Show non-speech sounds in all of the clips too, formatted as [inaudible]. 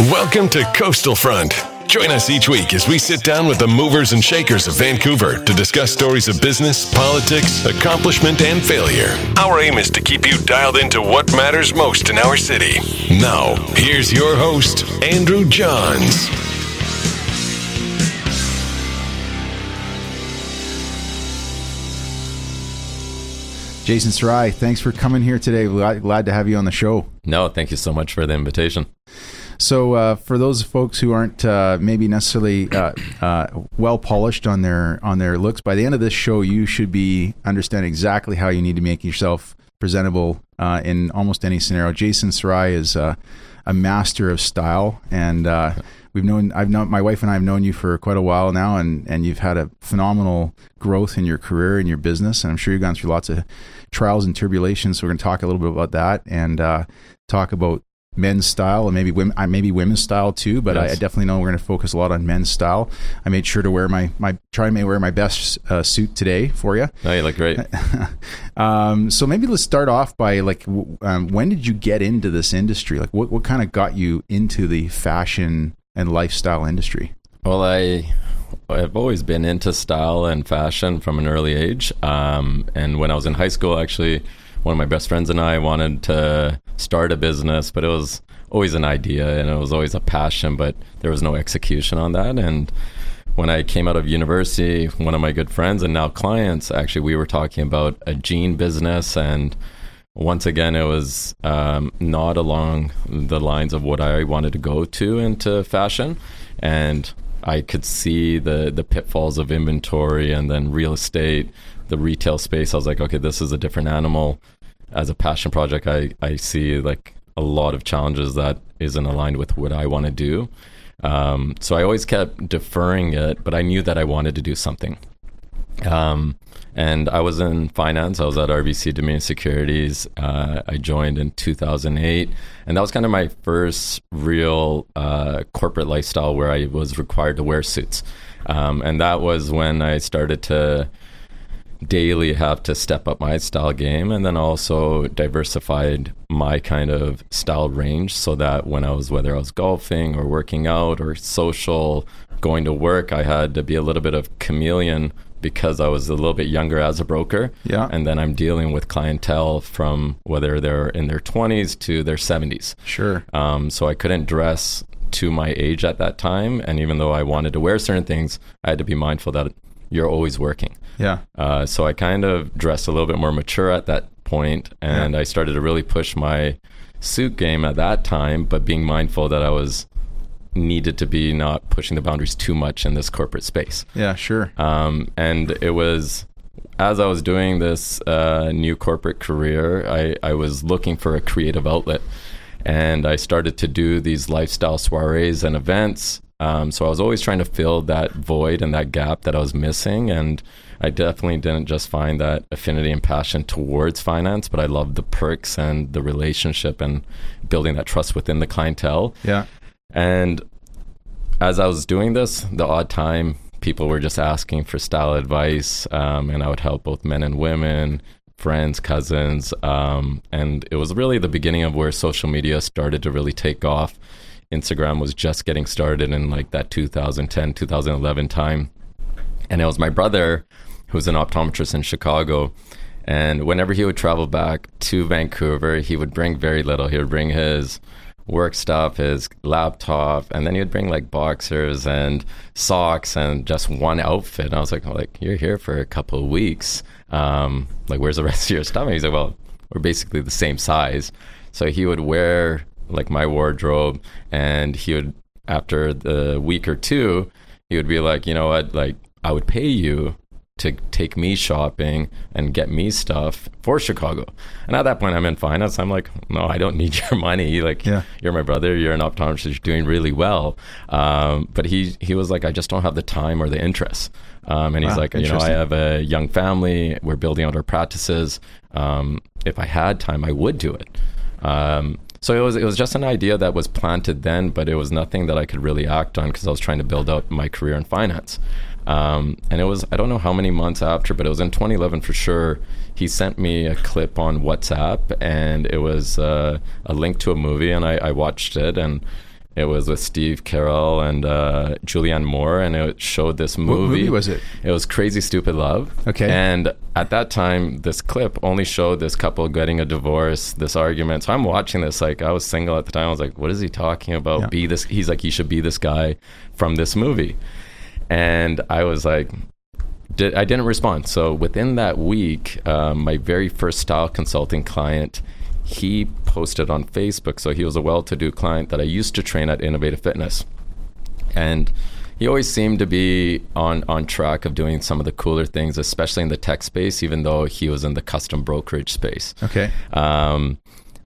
Welcome to Coastal Front. Join us each week as we sit down with the movers and shakers of Vancouver to discuss stories of business, politics, accomplishment, and failure. Our aim is to keep you dialed into what matters most in our city. Now, here's your host, Andrew Johns. Jason Sarai, thanks for coming here today. Glad, glad to have you on the show. No, thank you so much for the invitation. So, uh, for those folks who aren't uh, maybe necessarily uh, uh, well polished on their on their looks, by the end of this show, you should be understanding exactly how you need to make yourself presentable uh, in almost any scenario. Jason Sarai is uh, a master of style, and we've known I've known my wife and I have known you for quite a while now, and and you've had a phenomenal growth in your career and your business, and I'm sure you've gone through lots of trials and tribulations. So we're going to talk a little bit about that and talk about men's style and maybe women, maybe women's style too. But yes. I, I, definitely know we're going to focus a lot on men's style. I made sure to wear my my try to wear my best uh, suit today for you. Oh, you look great. [laughs] um, so maybe let's start off by like, um, when did you get into this industry? Like, what what kind of got you into the fashion and lifestyle industry? Well, I I've always been into style and fashion from an early age. Um, and when I was in high school, actually one of my best friends and I wanted to start a business, but it was always an idea and it was always a passion, but there was no execution on that. And when I came out of university, one of my good friends and now clients, actually, we were talking about a jean business. And once again, it was um, not along the lines of what I wanted to go to into fashion. And I could see the, the pitfalls of inventory and then real estate, the retail space. I was like, okay, this is a different animal as a passion project, I, I see like a lot of challenges that isn't aligned with what I want to do. Um, so I always kept deferring it, but I knew that I wanted to do something. Um, and I was in finance. I was at RBC Dominion Securities. Uh, I joined in 2008, and that was kind of my first real uh, corporate lifestyle where I was required to wear suits. Um, and that was when I started to daily have to step up my style game and then also diversified my kind of style range so that when I was whether I was golfing or working out or social going to work I had to be a little bit of chameleon because I was a little bit younger as a broker. Yeah. And then I'm dealing with clientele from whether they're in their 20s to their 70s. Sure. Um, so I couldn't dress to my age at that time. And even though I wanted to wear certain things, I had to be mindful that you're always working. Yeah. Uh, so I kind of dressed a little bit more mature at that point, and yeah. I started to really push my suit game at that time, but being mindful that I was needed to be not pushing the boundaries too much in this corporate space. Yeah, sure. Um, and it was as I was doing this uh, new corporate career, I, I was looking for a creative outlet. And I started to do these lifestyle soirees and events. Um, so I was always trying to fill that void and that gap that I was missing. And I definitely didn't just find that affinity and passion towards finance, but I loved the perks and the relationship and building that trust within the clientele. Yeah. And as I was doing this, the odd time people were just asking for style advice, um, and I would help both men and women, friends, cousins, um, and it was really the beginning of where social media started to really take off. Instagram was just getting started in like that 2010, 2011 time. And it was my brother who's an optometrist in Chicago. And whenever he would travel back to Vancouver, he would bring very little. He would bring his work stuff, his laptop, and then he would bring like boxers and socks and just one outfit. And I was like, oh, like you're here for a couple of weeks. Um, like, where's the [laughs] rest of your stuff? And he's like, well, we're basically the same size. So he would wear like my wardrobe, and he would after the week or two, he would be like, you know what, like I would pay you to take me shopping and get me stuff for Chicago. And at that point, I'm in finance. I'm like, no, I don't need [laughs] your money. Like, yeah. you're my brother. You're an optometrist. You're doing really well. Um, but he he was like, I just don't have the time or the interest. Um, and he's wow, like, you know, I have a young family. We're building out our practices. Um, if I had time, I would do it. Um, so it was it was just an idea that was planted then, but it was nothing that I could really act on because I was trying to build out my career in finance. Um, and it was, I don't know how many months after, but it was in 2011 for sure. He sent me a clip on WhatsApp and it was uh, a link to a movie, and I, I watched it. And It was with Steve Carell and uh, Julianne Moore, and it showed this movie. What movie was it? It was Crazy Stupid Love. Okay. And at that time, this clip only showed this couple getting a divorce, this argument. So I'm watching this like I was single at the time. I was like, "What is he talking about? Yeah. Be this?" He's like, "You should be this guy from this movie," and I was like. Did, I didn't respond. So within that week, um, my very first style consulting client, he posted on Facebook. So he was a well-to-do client that I used to train at Innovative Fitness, and he always seemed to be on on track of doing some of the cooler things, especially in the tech space. Even though he was in the custom brokerage space, Okay. um,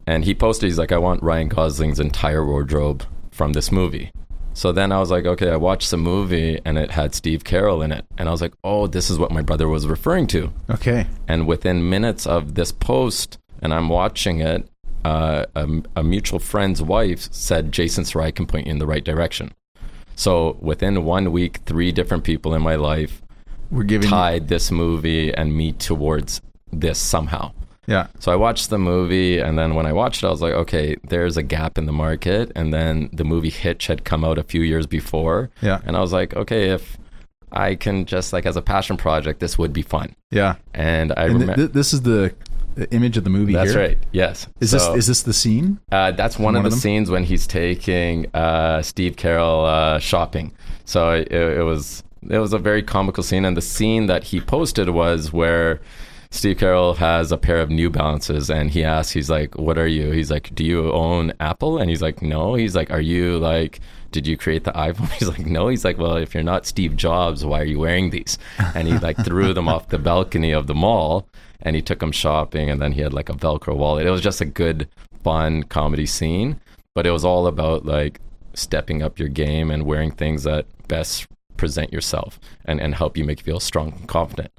and he posted, he's like, I want Ryan Gosling's entire wardrobe from this movie. So then I was like, okay, I watched the movie and it had Steve Carell in it. And I was like, oh, this is what my brother was referring to. Okay. And within minutes of this post, and I'm watching it, uh, a, a mutual friend's wife said, Jason Sarai can point you in the right direction. So within one week, three different people in my life We're giving. tied this movie and me towards this somehow. Yeah. So I watched the movie, and then when I watched it, I was like, okay, there's a gap in the market. And then the movie Hitch had come out a few years before. Yeah. And I was like, okay, if I can just like as a passion project, this would be fun. Yeah. And I remember. th- this is the the image of the movie. that's here? right. Yes. Is So, this is this the scene? uh, that's one, one of of the scenes when he's taking uh, Steve Carell uh, shopping. So it, it was it was a very comical scene, and the scene that he posted was where Steve Carell has a pair of New Balances, and he asks, he's like, "What are you?" He's like, "Do you own Apple?" And he's like, "No." He's like, "Are you like?" Did you create the iPhone? [laughs] He's like, no. He's like, well, if you're not Steve Jobs, why are you wearing these? And he like threw them off the balcony of the mall, and he took them shopping, and then he had like a Velcro wallet. It was just a good, fun comedy scene, but it was all about like stepping up your game and wearing things that best present yourself and, and help you make you feel strong and confident.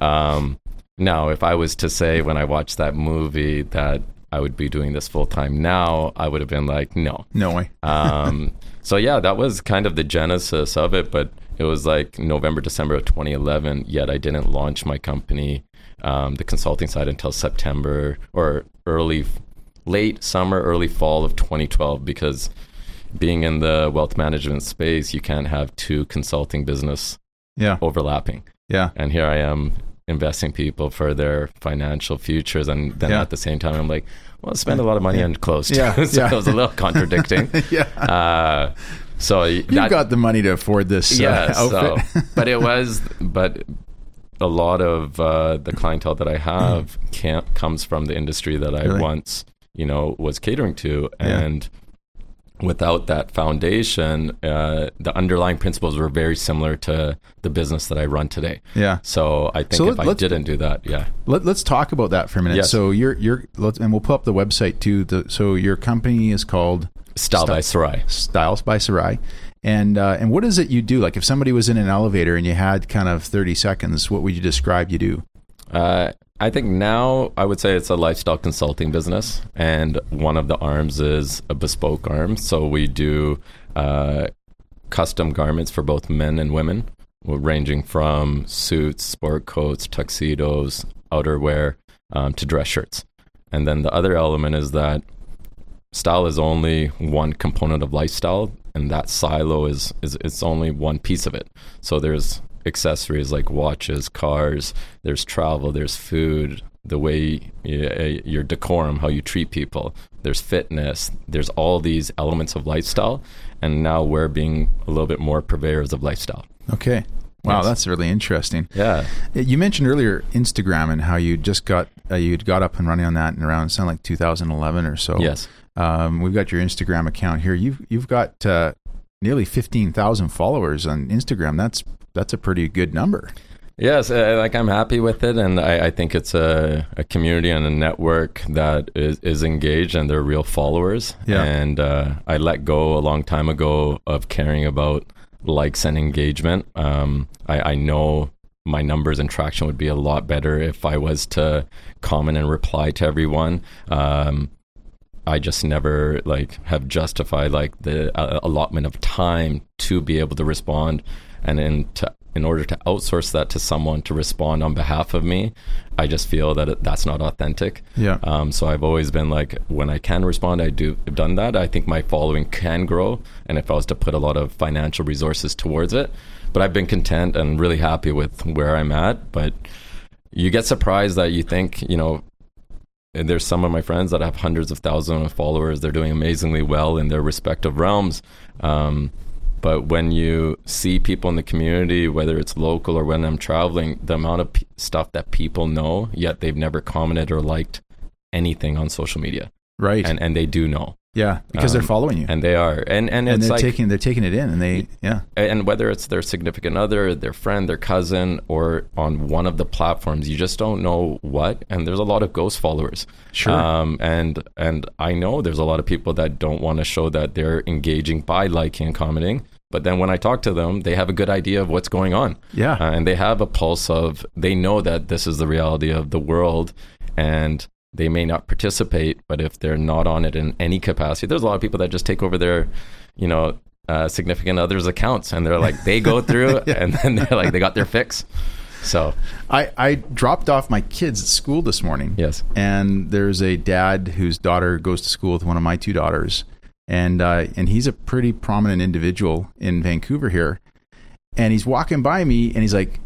Um, now, if I was to say when I watched that movie that I would be doing this full time now, I would have been like, no. No way. [laughs] Um, so yeah, that was kind of the genesis of it, but it was like November, December of 2011. Yet I didn't launch my company, um, the consulting side, until September or early, late summer, early fall of 2012, because being in the wealth management space, you can't have two consulting business Yeah. overlapping. Yeah. And here I am investing people for their financial futures, and then Yeah. at the same time, I'm like, well, spend a lot of money on clothes. too. Yeah, [laughs] so yeah. it was a little contradicting. [laughs] Yeah. Uh, so You've got the money to afford this yeah. uh, outfit. So, [laughs] but it was, but a lot of uh, the clientele that I have can't, comes from the industry that I Really? once, you know, was catering to, Yeah. Without that foundation, uh, the underlying principles were very similar to the business that I run today. yeah. So I think So if I didn't do that, yeah, Let, let's talk about that for a minute. Yes. So you're you're let's, and we'll put up the website too. The, so your company is called Style by Sarai. Styles by Sarai. And uh, and what is it you do? Like if somebody was in an elevator and you had kind of 30 seconds, what would you describe you do? Uh, I think now I would say it's a lifestyle consulting business, and one of the arms is a bespoke arm. So we do uh, custom garments for both men and women, ranging from suits, sport coats, tuxedos, outerwear, um, to dress shirts. And then the other element is that style is only one component of lifestyle, and that silo is is it's only one piece of it. So there's accessories like watches, cars. There's travel. There's food. The way y- your decorum, how you treat people. There's fitness. There's all these elements of lifestyle, and now we're being a little bit more purveyors of lifestyle. Okay. Wow, Yes. that's really interesting. Yeah. Uh, You mentioned earlier Instagram and how you just got uh, you'd got up and running on that in around sound like 2011 or so. Yes. Um, we've got your Instagram account here. You've you've got uh, nearly 15,000 followers on Instagram. That's that's a pretty good number. Yes, like I'm happy with it, and I, I think it's a, a community and a network that is, is engaged and they're real followers. Yeah. And uh, I let go a long time ago of caring about likes and engagement. Um, I, I know my numbers and traction would be a lot better if I was to comment and reply to everyone. Um, I just never like have justified like the uh, allotment of time to be able to respond and then to in order to outsource that to someone to respond on behalf of me, I just feel that it, that's not authentic. Yeah. Um, so I've always been like, when I can respond, I do have done that. I think my following can grow, and if I was to put a lot of financial resources towards it, but I've been content and really happy with where I'm at. But you get surprised that you think, you know, and there's some of my friends that have hundreds of thousands of followers. They're doing amazingly well in their respective realms. Um, but when you see people in the community, whether it's local or when I'm traveling, the amount of p- stuff that people know, yet they've never commented or liked anything on social media, Right. and and they do know, yeah, because they're um, following you. and they are, and and, and they're like taking they're taking it in and they yeah. and whether it's their significant other, their friend, their cousin, or on one of the platforms, you just don't know what. And there's a lot of ghost followers. Sure. Um, and and I know there's a lot of people that don't want to show that they're engaging by liking and commenting. But then when I talk to them, they have a good idea of what's going on. Yeah. Uh, and they have a pulse of, they know that this is the reality of the world and they may not participate, but if they're not on it in any capacity, there's a lot of people that just take over their, you know, uh, significant others' accounts and they're like, they go [laughs] through and then they're like, they got their fix. So, I, I dropped off my kids at school this morning. yes. And there's a dad whose daughter goes to school with one of my two daughters. And uh, and he's a pretty prominent individual in Vancouver here. And he's walking by me and he's like,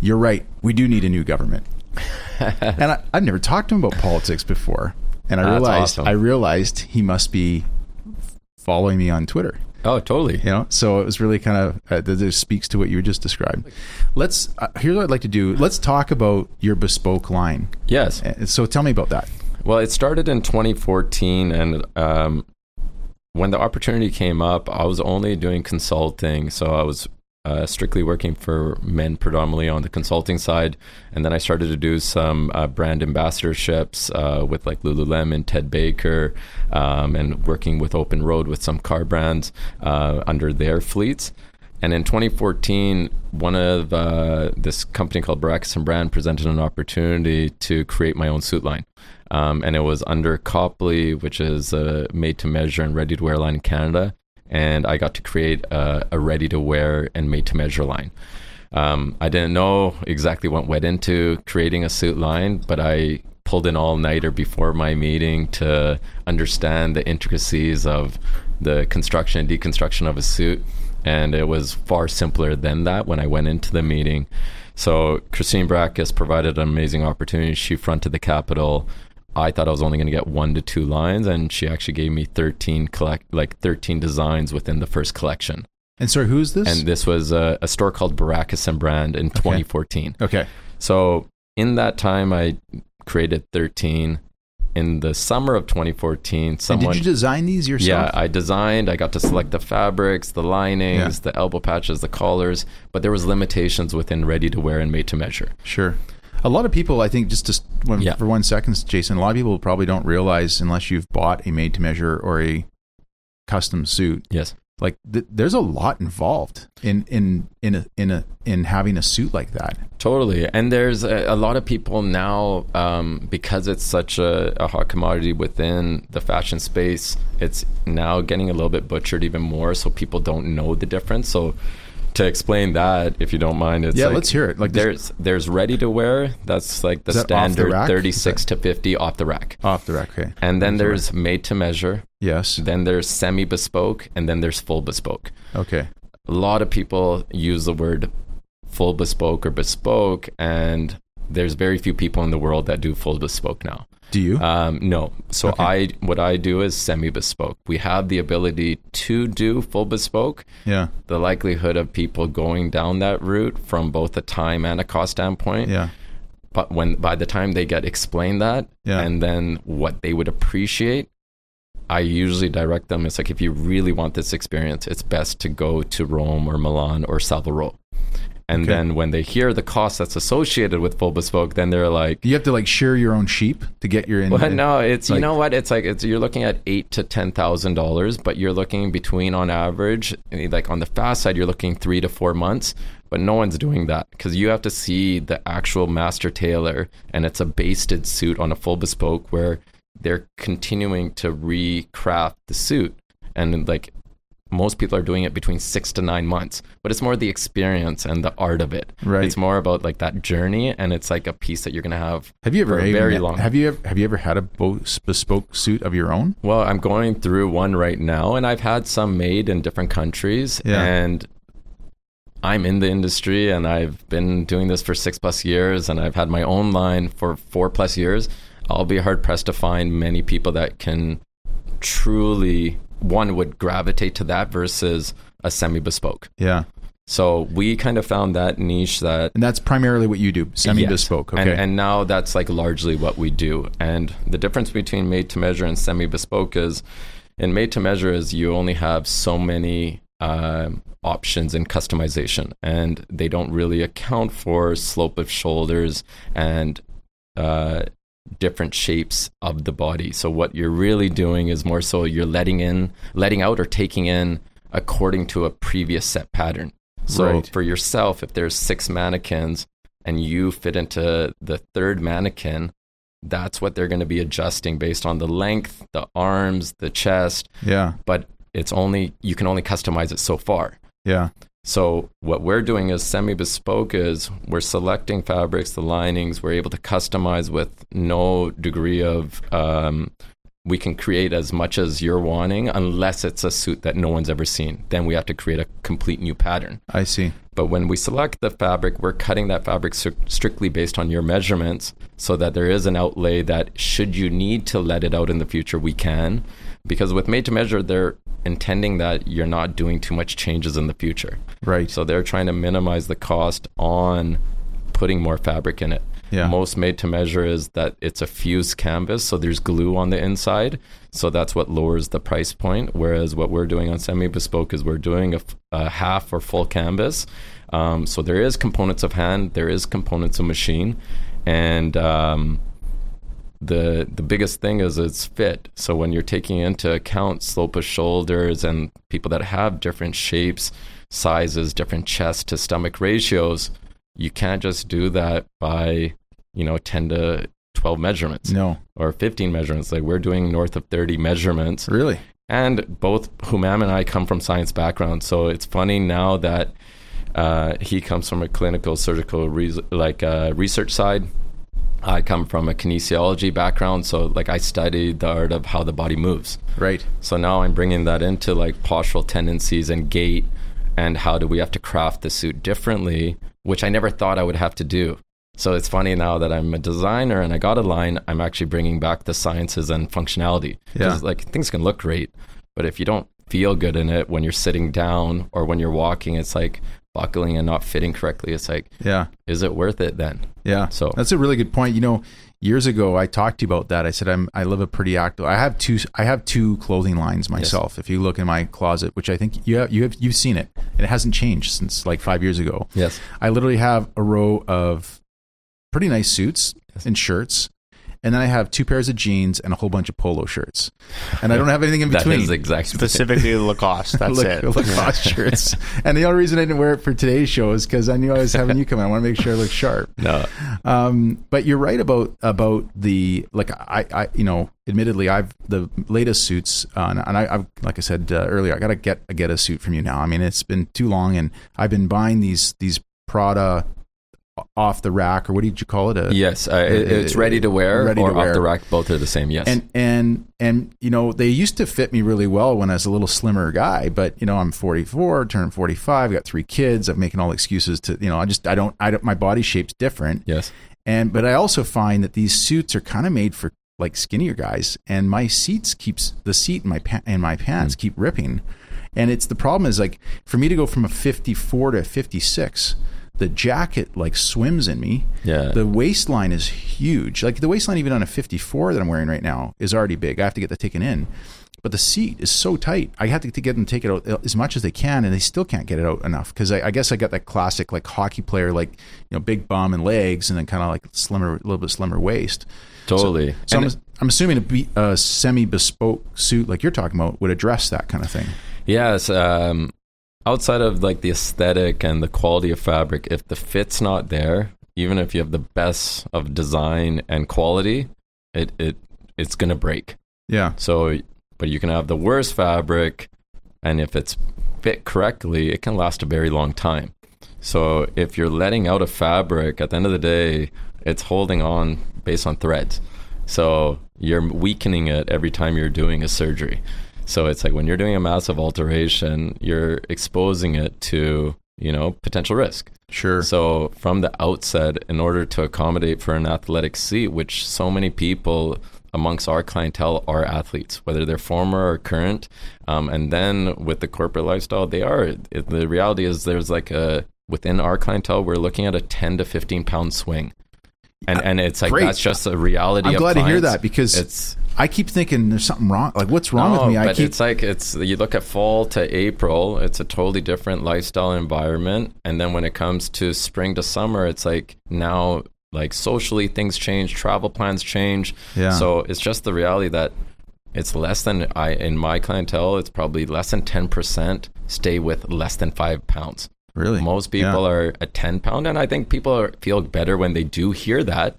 You're right, we do need a new government. [laughs] and I, I've never talked to him about politics before. And I That's realized awesome. I realized he must be following me on Twitter. Oh, totally. you know so it was really kind of uh, this speaks to what you just described let's uh, here's what i'd like to do let's talk about your bespoke line Yes. Uh, so tell me about that Well, it started in 2014, and um, when the opportunity came up, I was only doing consulting, so I was uh, strictly working for men predominantly on the consulting side, and then I started to do some uh, brand ambassadorships uh, with like Lululemon, and Ted Baker, um, and working with Open Road with some car brands uh, under their fleets. And in 2014, one of uh, this company called and Brand presented an opportunity to create my own suit line. Um, and it was under Coppley, which is a made to measure and ready to wear line in Canada. And I got to create a, a ready to wear and made to measure line. Um, I didn't know exactly what went into creating a suit line, but I pulled an all nighter before my meeting to understand the intricacies of the construction and deconstruction of a suit. And it was far simpler than that when I went into the meeting. So Christine Brackus provided an amazing opportunity. She fronted the capital. I thought I was only going to get one to two lines, and she actually gave me 13 collect like 13 designs within the first collection. and sorry who's this And this was a, a store called Baracus and Brand in 2014. okay So in that time, I created 13. In the summer of 2014, and someone did you design these yourself yeah, I designed. I got to select the fabrics, the linings, the elbow patches, the collars, but there was limitations within ready to wear and made to measure. sure a lot of people i think just to when, Yeah. for one second jason a lot of people probably don't realize unless you've bought a made to measure or a custom suit Yes. like th- there's a lot involved in in in a, in a in having a suit like that Totally. And there's a, a lot of people now, um, because it's such a, a hot commodity within the fashion space, it's now getting a little bit butchered even more. So people don't know the difference. So to explain that, if you don't mind, it's Yeah, like- let's hear it. Like there's there's ready to wear. That's like the that off the standard 36 to 50 off the rack. off the rack okay And then Off the there's made to measure. yes Then there's semi bespoke, and then there's full bespoke. okay A lot of people use the word full bespoke or bespoke, and there's very few people in the world that do full bespoke now. Do you Um, no. So Okay. I what I do is semi bespoke. We have the ability to do full bespoke. yeah The likelihood of people going down that route from both a time and a cost standpoint yeah but when by the time they get explained that Yeah. and then what they would appreciate i usually direct them it's like if you really want this experience it's best to go to rome or milan or Savile Row and Okay. then when they hear the cost that's associated with full bespoke then they're like you have to like shear your own sheep to get your in well, no, it's Like- you know what it's like. It's you're looking at eight to ten thousand dollars, but you're looking between on average, eh, like on the fast side, you're looking three to four months. But no one's doing that because you have to see the actual master tailor, and it's a basted suit on a full bespoke where they're continuing to recraft the suit, and like most people are doing it between six to nine months, but it's more the experience and the art of it. Right. It's more about like that journey, and it's like a piece that you're gonna have. Have you ever for a even- very long? Have you ever have you ever had a bespoke suit of your own? Well, I'm going through one right now, and I've had some made in different countries, Yeah. and I'm in the industry, and I've been doing this for six plus years, and I've had my own line for four plus years. I'll be hard pressed to find many people that can truly one would gravitate to that versus a semi bespoke. Yeah, So we kind of found that niche that and that's primarily what you do, semi bespoke. Yes. Okay, And, and now that's like largely what we do. And the difference between made to measure and semi bespoke is in made to measure is you only have so many um options in customization, and they don't really account for slope of shoulders and uh, different shapes of the body. So what you're really doing is more so you're letting in, letting out, or taking in according to a previous set pattern. So Right. for yourself, if there's six mannequins and you fit into the third mannequin, that's what they're going to be adjusting based on the length, the arms, the chest. yeah, But it's only you can only customize it so far. yeah, So what we're doing is semi bespoke is we're selecting fabrics, the linings, we're able to customize with no degree of um, we can create as much as you're wanting unless it's a suit that no one's ever seen. Then we have to create a complete new pattern. I see. But when we select the fabric, we're cutting that fabric stri- strictly based on your measurements so that there is an outlay that should you need to let it out in the future, we can. Because with made to measure, they're intending that you're not doing too much changes in the future. Right. So they're trying to minimize the cost on putting more fabric in it. Yeah. Most made to measure is that it's a fused canvas, so there's glue on the inside. So that's what lowers the price point. Whereas what we're doing on semi bespoke is we're doing a half or full canvas. Um, so there is components of hand, there is components of machine, and um, the the biggest thing is its fit. So when you're taking into account slope of shoulders and people that have different shapes, sizes, different chest to stomach ratios, you can't just do that by you know 10 to 12 measurements no, or 15 measurements. Like we're doing north of 30 measurements. really. And both Humam and I come from science background, so it's funny now that uh, he comes from a clinical surgical res- like uh, research side. I come from a kinesiology background, so like I studied the art of how the body moves. Right. So now I'm bringing that into like postural tendencies and gait, and how do we have to craft the suit differently, which I never thought I would have to do. So it's funny now that I'm a designer and I got a line, I'm actually bringing back the sciences and functionality. Yeah. Like things can look great, but if you don't feel good in it when you're sitting down or when you're walking, it's like buckling and not fitting correctly. It's like, Yeah. is it worth it then? Yeah. So- that's a really good point. You know, years ago I talked to you about that. I said I'm I live a pretty active. I have two I have two clothing lines myself. If you look in my closet, which I think you have, you have you've seen it, and it hasn't changed since like five years ago. Yes. I literally have a row of pretty nice suits and shirts. And then I have two pairs of jeans and a whole bunch of polo shirts. And I don't have anything in between. is exactly Specifically Lacoste. [laughs] That's Look- it. Lacoste shirts. [laughs] And the only reason I didn't wear it for today's show is because I knew I was having you come in. I want to make sure I look sharp. no. Um, but you're right about about the like I, I you know admittedly I've the latest suits uh, and I I've, like I said uh, earlier I gotta get get a suit from you now. I mean it's been too long and I've been buying these these Prada off the rack or what did you call it? A, Yes, uh, it, it's ready to wear Ready to wear. off the rack. Both are the same. Yes. and and and you know they used to fit me really well when I was a little slimmer guy, but you know I'm 44, turned 45, got three kids. I'm making all excuses to you know I just I don't I don't my body shape's different. yes. And but I also find that these suits are kind of made for like skinnier guys, and my seats keeps the seat in my pa- and my pants Hmm. keep ripping, and it's the problem is like for me to go from a 54 to 56, the jacket like swims in me. Yeah. The waistline is huge. Like the waistline even on a 54 that I'm wearing right now is already big. I have to get that taken in. But the seat is so tight. I have to, to get them to take it out as much as they can, and they still can't get it out enough because I, I guess I got that classic like hockey player, like you know, big bum and legs, and then kind of like slimmer, a little bit slimmer waist. Totally. So And I'm, I'm assuming a, be, a semi bespoke suit like you're talking about would address that kind of thing. Yes. Um, outside of like the aesthetic and the quality of fabric, if the fit's not there, even if you have the best of design and quality, it it it's gonna break. Yeah, So, but you can have the worst fabric and if it's fit correctly, it can last a very long time. So if you're letting out a fabric, at the end of the day, it's holding on based on threads. So you're weakening it every time you're doing a surgery. So it's like when you're doing a massive alteration, you're exposing it to, you know, potential risk. Sure. So from the outset, in order to accommodate for an athletic seat, which so many people amongst our clientele are athletes, whether they're former or current, um, and then with the corporate lifestyle, they are. The reality is, there's like a within our clientele, we're looking at a 10 to 15 pound swing. And, and it's like Great. that's just a reality. I'm glad to hear that because it's I keep thinking there's something wrong. Like, what's wrong no, with me? I but keep it's like it's you look at fall to April, it's a totally different lifestyle environment, and then when it comes to spring to summer, it's like now like socially things change, travel plans change. Yeah. So it's just the reality that it's less than I in my clientele, it's probably less than ten percent stay with less than five pounds. really Most people Yeah. are a 10 pound, and I think people are, feel better when they do hear that.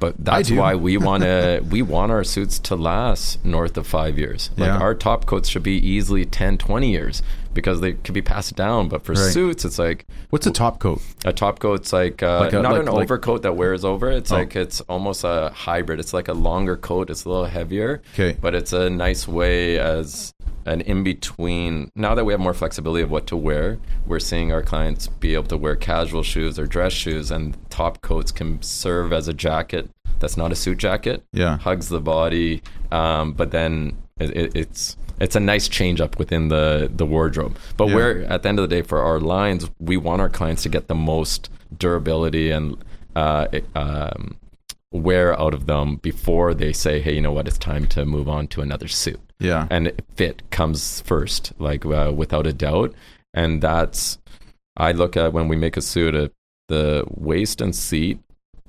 But that's why we [laughs] want to we want our suits to last north of five years. Like Yeah. our top coats should be easily 10, 20 years because they could be passed down. But for Right. suits, it's like What's a top coat? a top coat's like, uh, Like a- not like- an like- overcoat that wears over. It's Oh. like it's almost a hybrid. It's like a longer coat. It's a little heavier. 'Kay. But it's a nice way as an in between. Now that we have more flexibility of what to wear, we're seeing our clients be able to wear casual shoes or dress shoes, and top coats can serve as a jacket that's not a suit jacket. Yeah. hugs the body, um, but then it, it, it's it's a nice change up within the the wardrobe. But Yeah. we're at the end of the day for our lines, we want our clients to get the most durability and uh, um, wear out of them before they say, "Hey, you know what? It's time to move on to another suit." Yeah. and fit comes first, like uh, without a doubt. And that's I look at when we make a suit, uh, the waist and seat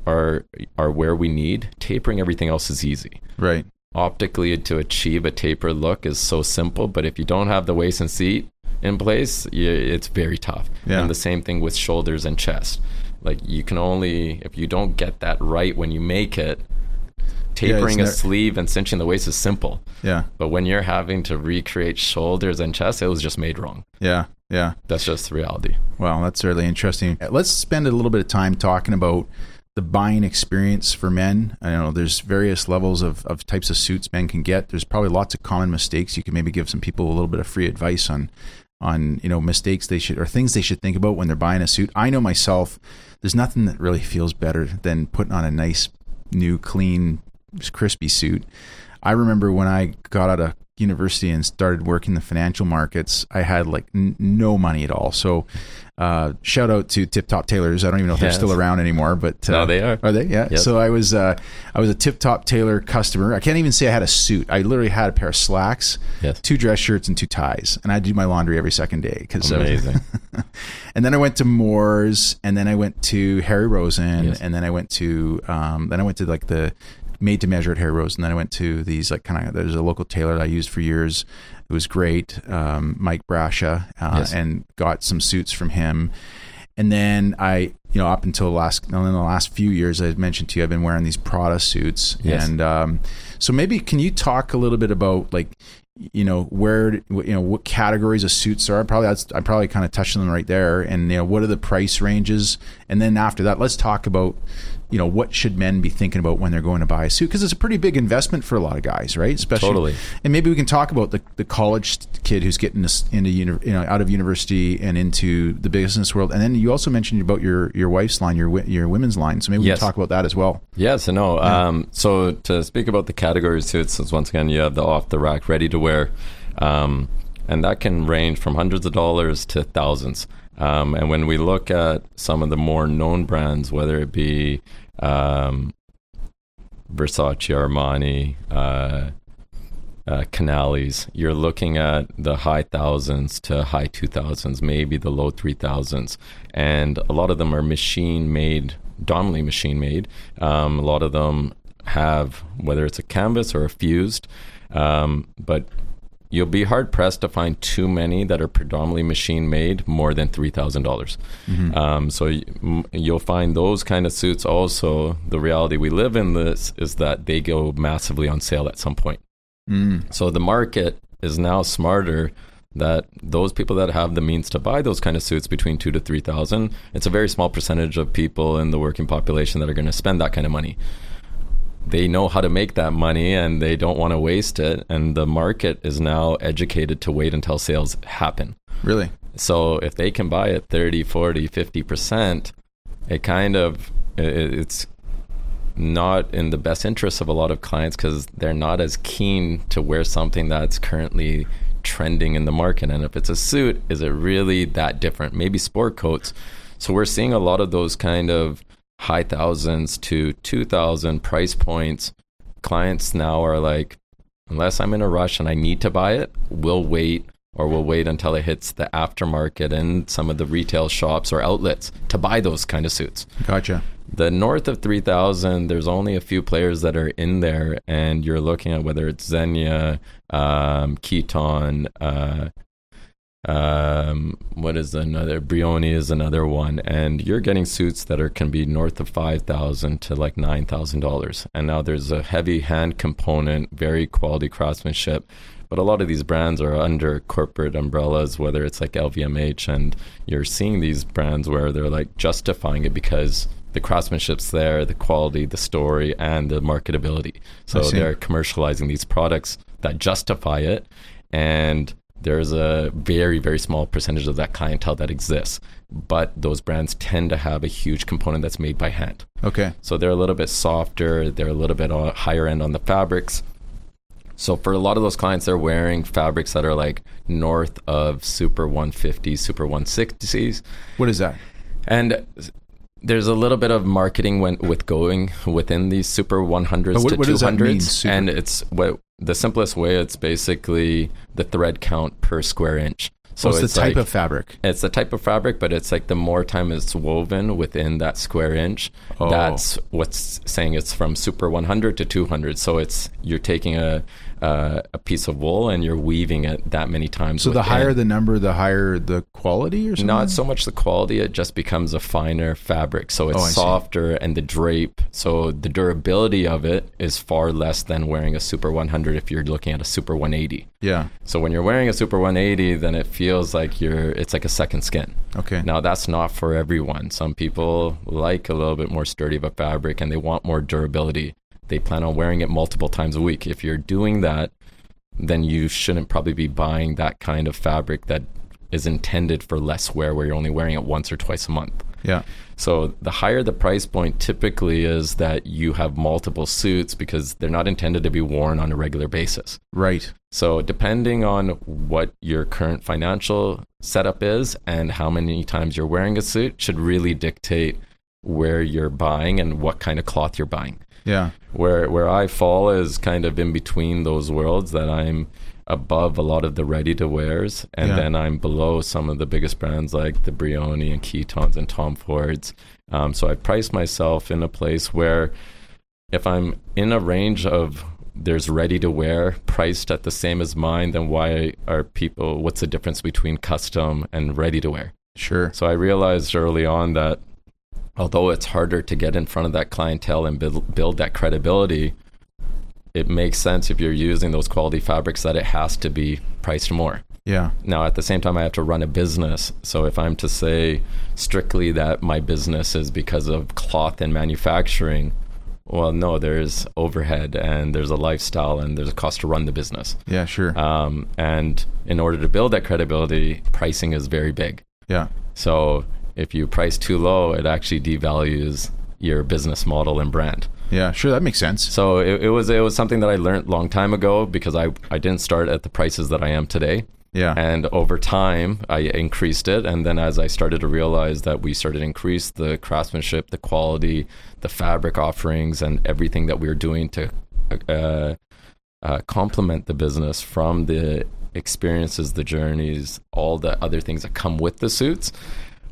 are are where we need. Tapering everything else is easy. right. Optically, to achieve a taper look is so simple, but if you don't have the waist and seat in place, y it's very tough. Yeah. And the same thing with shoulders and chest. Like you can only if you don't get that right when you make it. Tapering a never- sleeve and cinching the waist is simple. Yeah. But when you're having to recreate shoulders and chest, it was just made wrong. Yeah. Yeah. That's just reality. Well, that's really interesting. Let's spend a little bit of time talking about the buying experience for men. I know there's various levels of, of types of suits men can get. There's probably lots of common mistakes. You can maybe give some people a little bit of free advice on on, you know, mistakes they should or things they should think about when they're buying a suit. I know myself, there's nothing that really feels better than putting on a nice new clean crispy suit. I remember when I got out of university and started working the financial markets, I had like n- no money at all. So, uh, shout out to Tip Top Tailors. I don't even know if Yes. they're still around anymore, but uh, No, they are. Are they? Yeah. Yes. So I was uh, I was a Tip Top Tailor customer. I can't even say I had a suit. I literally had a pair of slacks, Yes. two dress shirts, and two ties, and I do my laundry every second day because Amazing. [laughs] and then I went to Moores, and then I went to Harry Rosen, Yes. and then I went to um, then I went to like the made to measure at Harry and Then I went to these like kind of there's a local tailor that I used for years. It was great, um, Mike Brasha, uh, Yes. and got some suits from him. And then I, you know, up until last, in the last few years, I mentioned to you, I've been wearing these Prada suits, Yes. and um, so maybe can you talk a little bit about like, you know, where you know what categories of suits are? Probably that's I probably kind of touched on them right there, and you know, what are the price ranges? And then after that, let's talk about, you know, what should men be thinking about when they're going to buy a suit because it's a pretty big investment for a lot of guys, right? Especially, Totally. and maybe we can talk about the, the college kid who's getting this into you know out of university and into the business world. And then you also mentioned about your your wife's line, your your women's line. So maybe we Yes. can talk about that as well. Yes and no. Um, so to speak about the category suits, once again you have the off the rack, ready to wear, um, and that can range from hundreds of dollars to thousands. Um, and when we look at some of the more known brands, whether it be um, Versace, Armani, uh, uh, Canales, you're looking at the high thousands to high two thousands, maybe the low three thousands, and a lot of them are machine made, dominantly machine made. Um, a lot of them have whether it's a canvas or a fused, um, but you'll be hard pressed to find too many that are predominantly machine made more than three dollars. Um, so y- you'll find those kind of suits. Also, the reality we live in this is that they go massively on sale at some point. Mm. So the market is now smarter that those people that have the means to buy those kind of suits between two to three thousand, it's a very small percentage of people in the working population that are going to spend that kind of money. They know how to make that money and they don't want to waste it. And the market is now educated to wait until sales happen. Really? So if they can buy it 30, 40, 50%, it kind of it's not in the best interest of a lot of clients because they're not as keen to wear something that's currently trending in the market. And if it's a suit, is it really that different? Maybe sport coats. So we're seeing a lot of those kind of high thousands to 2000 price points. Clients now are like, unless I'm in a rush and I need to buy it, we'll wait or we'll wait until it hits the aftermarket and some of the retail shops or outlets to buy those kind of suits. Gotcha. The north of 3000, there's only a few players that are in there, and you're looking at whether it's Zegna, um, Kiton, uh, um, what is another? Brioni is another one, and you're getting suits that are can be north of five thousand to like nine thousand dollars. And now there's a heavy hand component, very quality craftsmanship, but a lot of these brands are under corporate umbrellas, whether it's like LVMH, and you're seeing these brands where they're like justifying it because the craftsmanship's there, the quality, the story, and the marketability. So they're commercializing these products that justify it, and there's a very very small percentage of that clientele that exists. But those brands tend to have a huge component that's made by hand. Okay. So they're a little bit softer. They're a little bit higher end on the fabrics. So for a lot of those clients, they're wearing fabrics that are like north of Super 150, Super 160s. What is that? And there's a little bit of marketing when, with going within these super 100s what, to what 200s and it's what the simplest way it's basically the thread count per square inch so oh, it's, it's the type like, of fabric. It's the type of fabric, but it's like the more time it's woven within that square inch, oh. that's what's saying it's from super 100 to 200. So it's you're taking a uh, a piece of wool and you're weaving it that many times. So within. the higher the number, the higher the quality, or something. Not so much the quality; it just becomes a finer fabric. So it's oh, softer, see. and the drape. So the durability of it is far less than wearing a Super 100 if you're looking at a Super 180. Yeah. So when you're wearing a Super 180, then it feels like you're. It's like a second skin. Okay. Now that's not for everyone. Some people like a little bit more sturdy of a fabric, and they want more durability they plan on wearing it multiple times a week. If you're doing that, then you shouldn't probably be buying that kind of fabric that is intended for less wear where you're only wearing it once or twice a month. Yeah. So the higher the price point typically is that you have multiple suits because they're not intended to be worn on a regular basis. Right. So depending on what your current financial setup is and how many times you're wearing a suit should really dictate where you're buying and what kind of cloth you're buying. Yeah. Where where I fall is kind of in between those worlds that I'm above a lot of the ready to wears and yeah. then I'm below some of the biggest brands like the Brioni and Kitons and Tom Fords. Um, so I price myself in a place where if I'm in a range of there's ready to wear priced at the same as mine, then why are people what's the difference between custom and ready to wear? Sure. So I realized early on that although it's harder to get in front of that clientele and build, build that credibility, it makes sense if you're using those quality fabrics that it has to be priced more. Yeah. Now, at the same time, I have to run a business. So if I'm to say strictly that my business is because of cloth and manufacturing, well, no, there's overhead and there's a lifestyle and there's a cost to run the business. Yeah, sure. Um, and in order to build that credibility, pricing is very big. Yeah. So if you price too low, it actually devalues your business model and brand. Yeah, sure, that makes sense. So it, it was it was something that I learned a long time ago because I I didn't start at the prices that I am today. Yeah. And over time, I increased it. And then as I started to realize that we started to increase the craftsmanship, the quality, the fabric offerings, and everything that we were doing to uh, uh, complement the business from the experiences, the journeys, all the other things that come with the suits,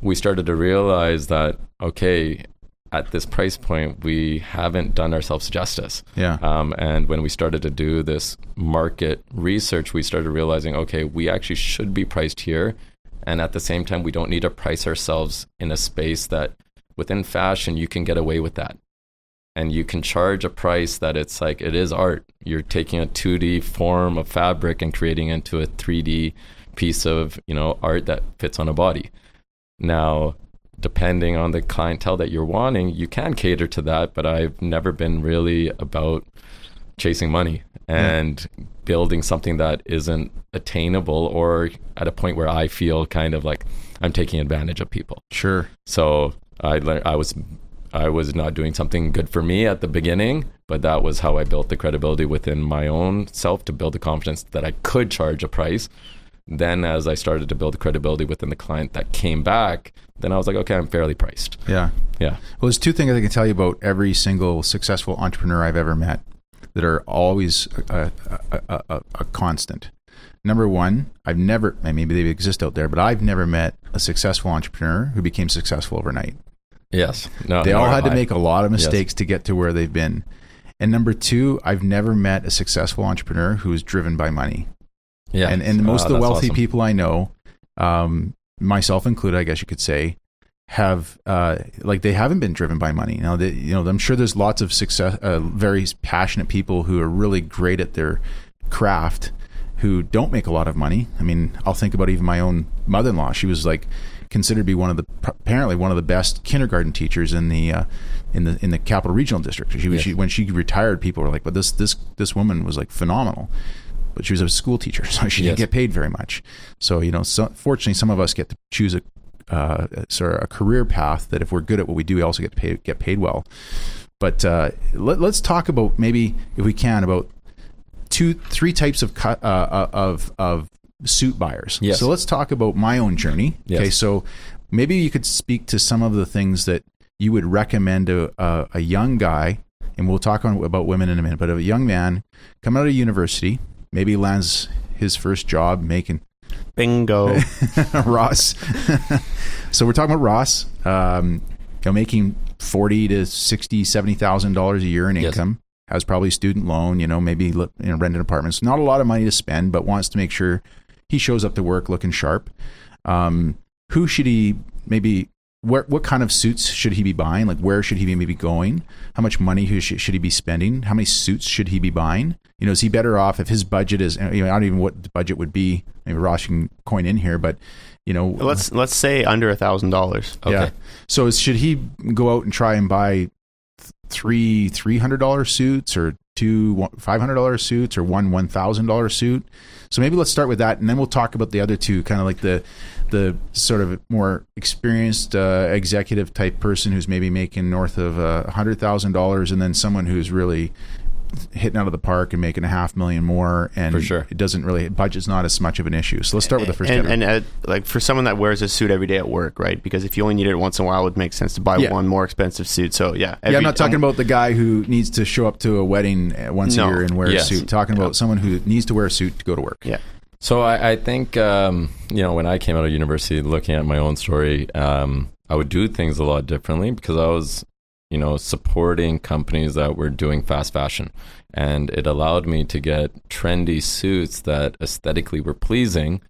we started to realize that okay at this price point we haven't done ourselves justice. Yeah. Um, and when we started to do this market research we started realizing okay we actually should be priced here. And at the same time we don't need to price ourselves in a space that within fashion you can get away with that. And you can charge a price that it's like it is art. You're taking a 2d form of fabric and creating into a 3d piece of you know art that fits on a body. Now, depending on the clientele that you're wanting, you can cater to that. But I've never been really about chasing money hmm. and building something that isn't attainable or at a point where I feel kind of like I'm taking advantage of people. Sure. So I learned I was I was not doing something good for me at the beginning, but that was how I built the credibility within my own self to build the confidence that I could charge a price. Then as I started to build credibility within the client that came back, then I was like, okay, I'm fairly priced. Yeah. Yeah. Well, there's two things I can tell you about every single successful entrepreneur I've ever met that are always a, a, a, a, constant. Number one, I've never, maybe they exist out there, but I've never met a successful entrepreneur who became successful overnight. Yes. No. They all had to make a lot of mistakes to get to where they've been. And number two, I've never met a successful entrepreneur who is driven by money. Yeah. and and most Ah, of the wealthy awesome. people I know, um, myself included, I guess you could say, have uh, like they haven't been driven by money. Now, they, you know, I'm sure there's lots of success, uh, very passionate people who are really great at their craft, who don't make a lot of money. I mean, I'll think about even my own mother-in-law. She was like considered to be one of the apparently one of the best kindergarten teachers in the uh, in the in the capital regional district. She, Yes. she when she retired, people were like, "But this this this woman was like phenomenal." But she was a school teacher, [laughs] so she didn't Yes. get paid very much. So you know, so, fortunately, some of us get to choose a uh, sort of a career path that if we're good at what we do, we also get paid get paid well. But uh, let, let's talk about maybe if we can about two, three types of uh, uh, of of suit buyers. Yes. So let's talk about my own journey. Yes. Okay, so maybe you could speak to some of the things that you would recommend to a, a young guy, and we'll talk on, about women in a minute. But a young man coming out of university, maybe lands his first job making Bingo. [laughs] Ross. [laughs] so we're talking about Ross, um, you know, making forty to sixty, seventy thousand dollars a year in Yes. income. Has probably a student loan, you know, maybe you know, rented apartments. Not a lot of money to spend, but wants to make sure he shows up to work looking sharp. Um, who should he maybe? Where, what kind of suits should he be buying? Like, where should he be maybe going? How much money he should, should he be spending? How many suits should he be buying? You know, is he better off if his budget is? You know, I don't even know what the budget would be. Maybe Ross can coin in here, but you know, let's let's say under a thousand dollars. Okay. yeah. So is- should he go out and try and buy th- three three hundred dollar suits or two five hundred dollar suits or one one thousand dollar suit? So maybe let's start with that, and then we'll talk about the other two, kind of like the the sort of more experienced uh, executive type person who's maybe making north of thousand dollars, and then someone who's really hitting out of the park and making a half million more, and For sure. it doesn't really budget's not as much of an issue. So let's start with the first. and, and uh, like for someone that wears a suit every day at work, right? Because if you only need it once in a while, it would make sense to buy Yeah. one more expensive suit. So yeah, yeah, I'm not talking um, about the guy who needs to show up to a wedding uh, once No. a year and wear Yes. a suit. Talking about someone who needs to wear a suit to go to work. Yeah, So I, I think um, you know when I came out of university, looking at my own story, um, I would do things a lot differently because I was, you know, supporting companies that were doing fast fashion, and it allowed me to get trendy suits that aesthetically were pleasing.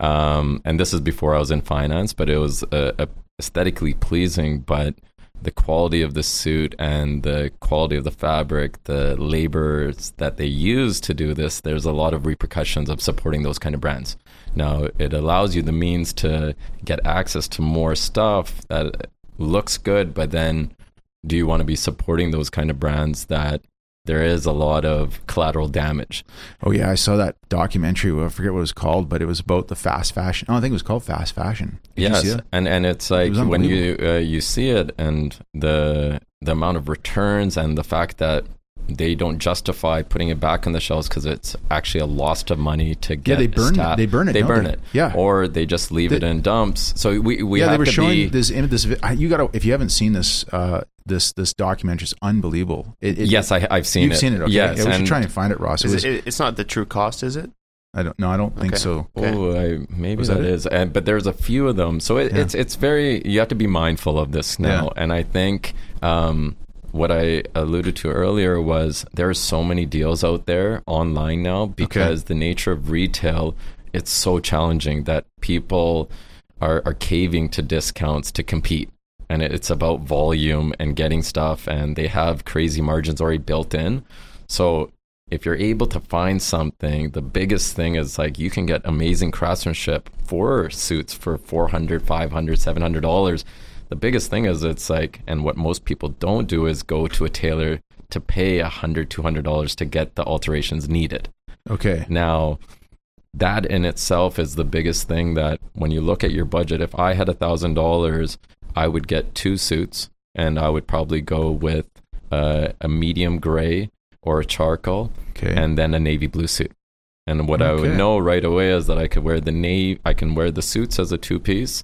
Um, and this is before I was in finance, but it was uh, uh, aesthetically pleasing, but the quality of the suit and the quality of the fabric, the labors that they use to do this, there's a lot of repercussions of supporting those kind of brands. Now, it allows you the means to get access to more stuff that looks good, but then do you want to be supporting those kind of brands that there is a lot of collateral damage? Oh yeah, I saw that documentary. I forget what it was called, but it was about the fast fashion. Oh, I think it was called Fast Fashion. Did yes, and and it's like was when you uh, you see it and the the amount of returns and the fact that they don't justify putting it back on the shelves because it's actually a loss of money to get. Yeah, they burn it. They burn it, They burn they? it. Yeah. or they just leave The- it in dumps. So we we yeah, have they were showing be. this. in- This you got to if you haven't seen this. Uh, this this documentary is unbelievable. It, it, yes, I, I've seen you've it. seen it. Okay. Yes, yeah, we should and try and find it, Ross. It Is was, it, it's not the true cost, is it? I don't. No, I don't think Okay. so. Okay. Oh, I, maybe Was that that it? is. And, but there's a few of them, so it, Yeah. it's it's very. You have to be mindful of this now, Yeah. and I think um, what I alluded to earlier was there are so many deals out there online now because the nature of retail it's so challenging that people are, are caving to discounts to compete and it's about volume and getting stuff and they have crazy margins already built in so if you're able to find something, the biggest thing is like you can get amazing craftsmanship for suits for 400, 500, 700 dollars. The biggest thing is it's like, and what most people don't do is go to a tailor to pay a hundred, two hundred dollars to get the alterations needed. Okay. Now, that in itself is the biggest thing that when you look at your budget, if I had a thousand dollars, I would get two suits and I would probably go with uh, a medium gray or a charcoal Okay. and then a navy blue suit. And what I would know right away is that I could wear the navy, I can wear the suits as a two piece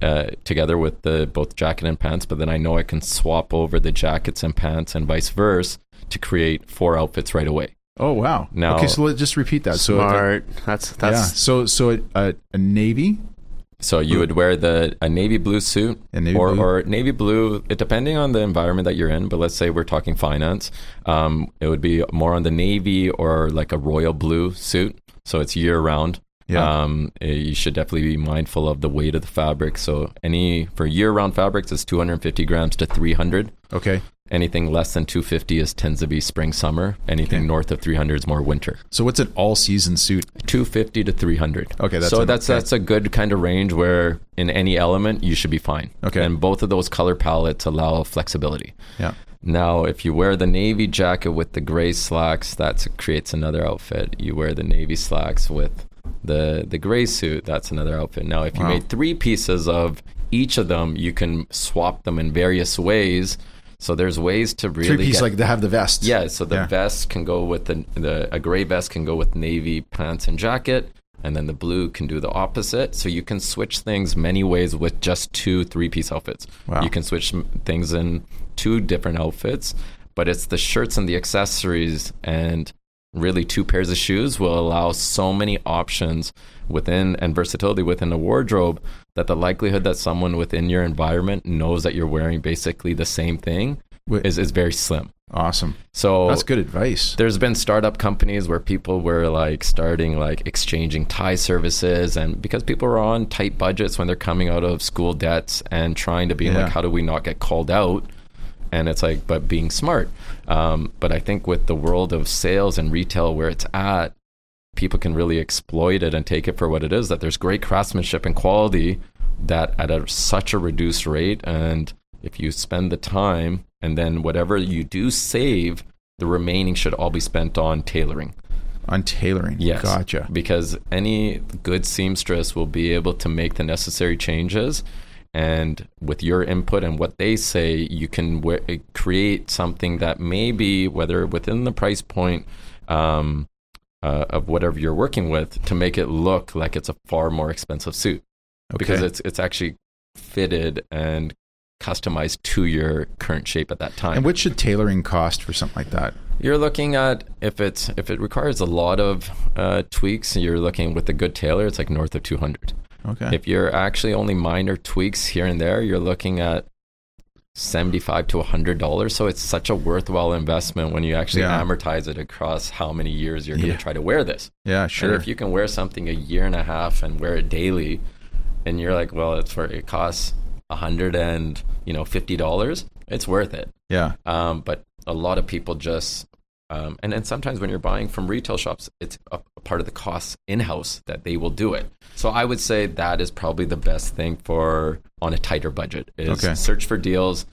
uh, together with the both jacket and pants, but then I know I can swap over the jackets and pants and vice versa to create four outfits right away. oh wow. Now- okay, so let's just repeat that. So Smart. that's yeah. that's So so a, a, a navy So you would wear the a navy blue suit A navy or, blue. or navy blue, depending on the environment that you're in. But let's say we're talking finance, um, it would be more on the navy or like a royal blue suit. So it's year round. Yeah. Um, eh, you should definitely be mindful of the weight of the fabric. So any for year round fabrics, is 250 grams to 300. Okay. Anything less than 250 is tends to be spring summer. Anything Okay. north of 300 is more winter. So what's an all season suit? 250 to 300. Okay, that's so an- that's okay. that's a good kind of range where in any element you should be fine. Okay. and both of those color palettes allow flexibility. Yeah. Now, if you wear the navy jacket with the gray slacks, that creates another outfit. You wear the navy slacks with the the gray suit, that's another outfit. Now, if you Wow. made three pieces of each of them, you can swap them in various ways. So there's ways to really Three piece get- like they have the vest. yeah, so the Yeah. vest can go with the, the a gray vest can go with navy pants and jacket, and then the blue can do the opposite. So you can switch things many ways with just two three piece outfits. Wow. You can switch things in two different outfits, but it's the shirts and the accessories and really two pairs of shoes will allow so many options within and versatility within the wardrobe that the likelihood that someone within your environment knows that you're wearing basically the same thing is, is very slim. Awesome. So That's good advice. there's been startup companies where people were like starting like exchanging tie services and because people are on tight budgets when they're coming out of school debts and trying to be Yeah. like how do we not get called out and it's like but being smart um, but i think with the world of sales and retail where it's at people can really exploit it and take it for what it is that there's great craftsmanship and quality that at a, such a reduced rate and if you spend the time and then whatever you do save the remaining should all be spent on tailoring On tailoring. yes Gotcha. because any good seamstress will be able to make the necessary changes and with your input and what they say you can w- create something that maybe whether within the price point um, uh, of whatever you're working with to make it look like it's a far more expensive suit because it's it's actually fitted and customized to your current shape at that time. And what should tailoring cost for something like that? You're looking at if it's if it requires a lot of uh, tweaks, you're looking with a good tailor, it's like north of 200. Okay. If you're actually only minor tweaks here and there, you're looking at 75 to 100 dollars. So it's such a worthwhile investment when you actually Yeah. amortize it across how many years you're going Yeah. to try to wear this. yeah, And sure. if you can wear something a year and a half and wear it daily, and you're like, well, it's for it costs a hundred and you know fifty dollars, it's worth it. yeah. Um, but a lot of people just, um, and then sometimes when you're buying from retail shops, it's a part of the costs in house that they will do it. So I would say that is probably the best thing for on a tighter budget is Okay. search for deals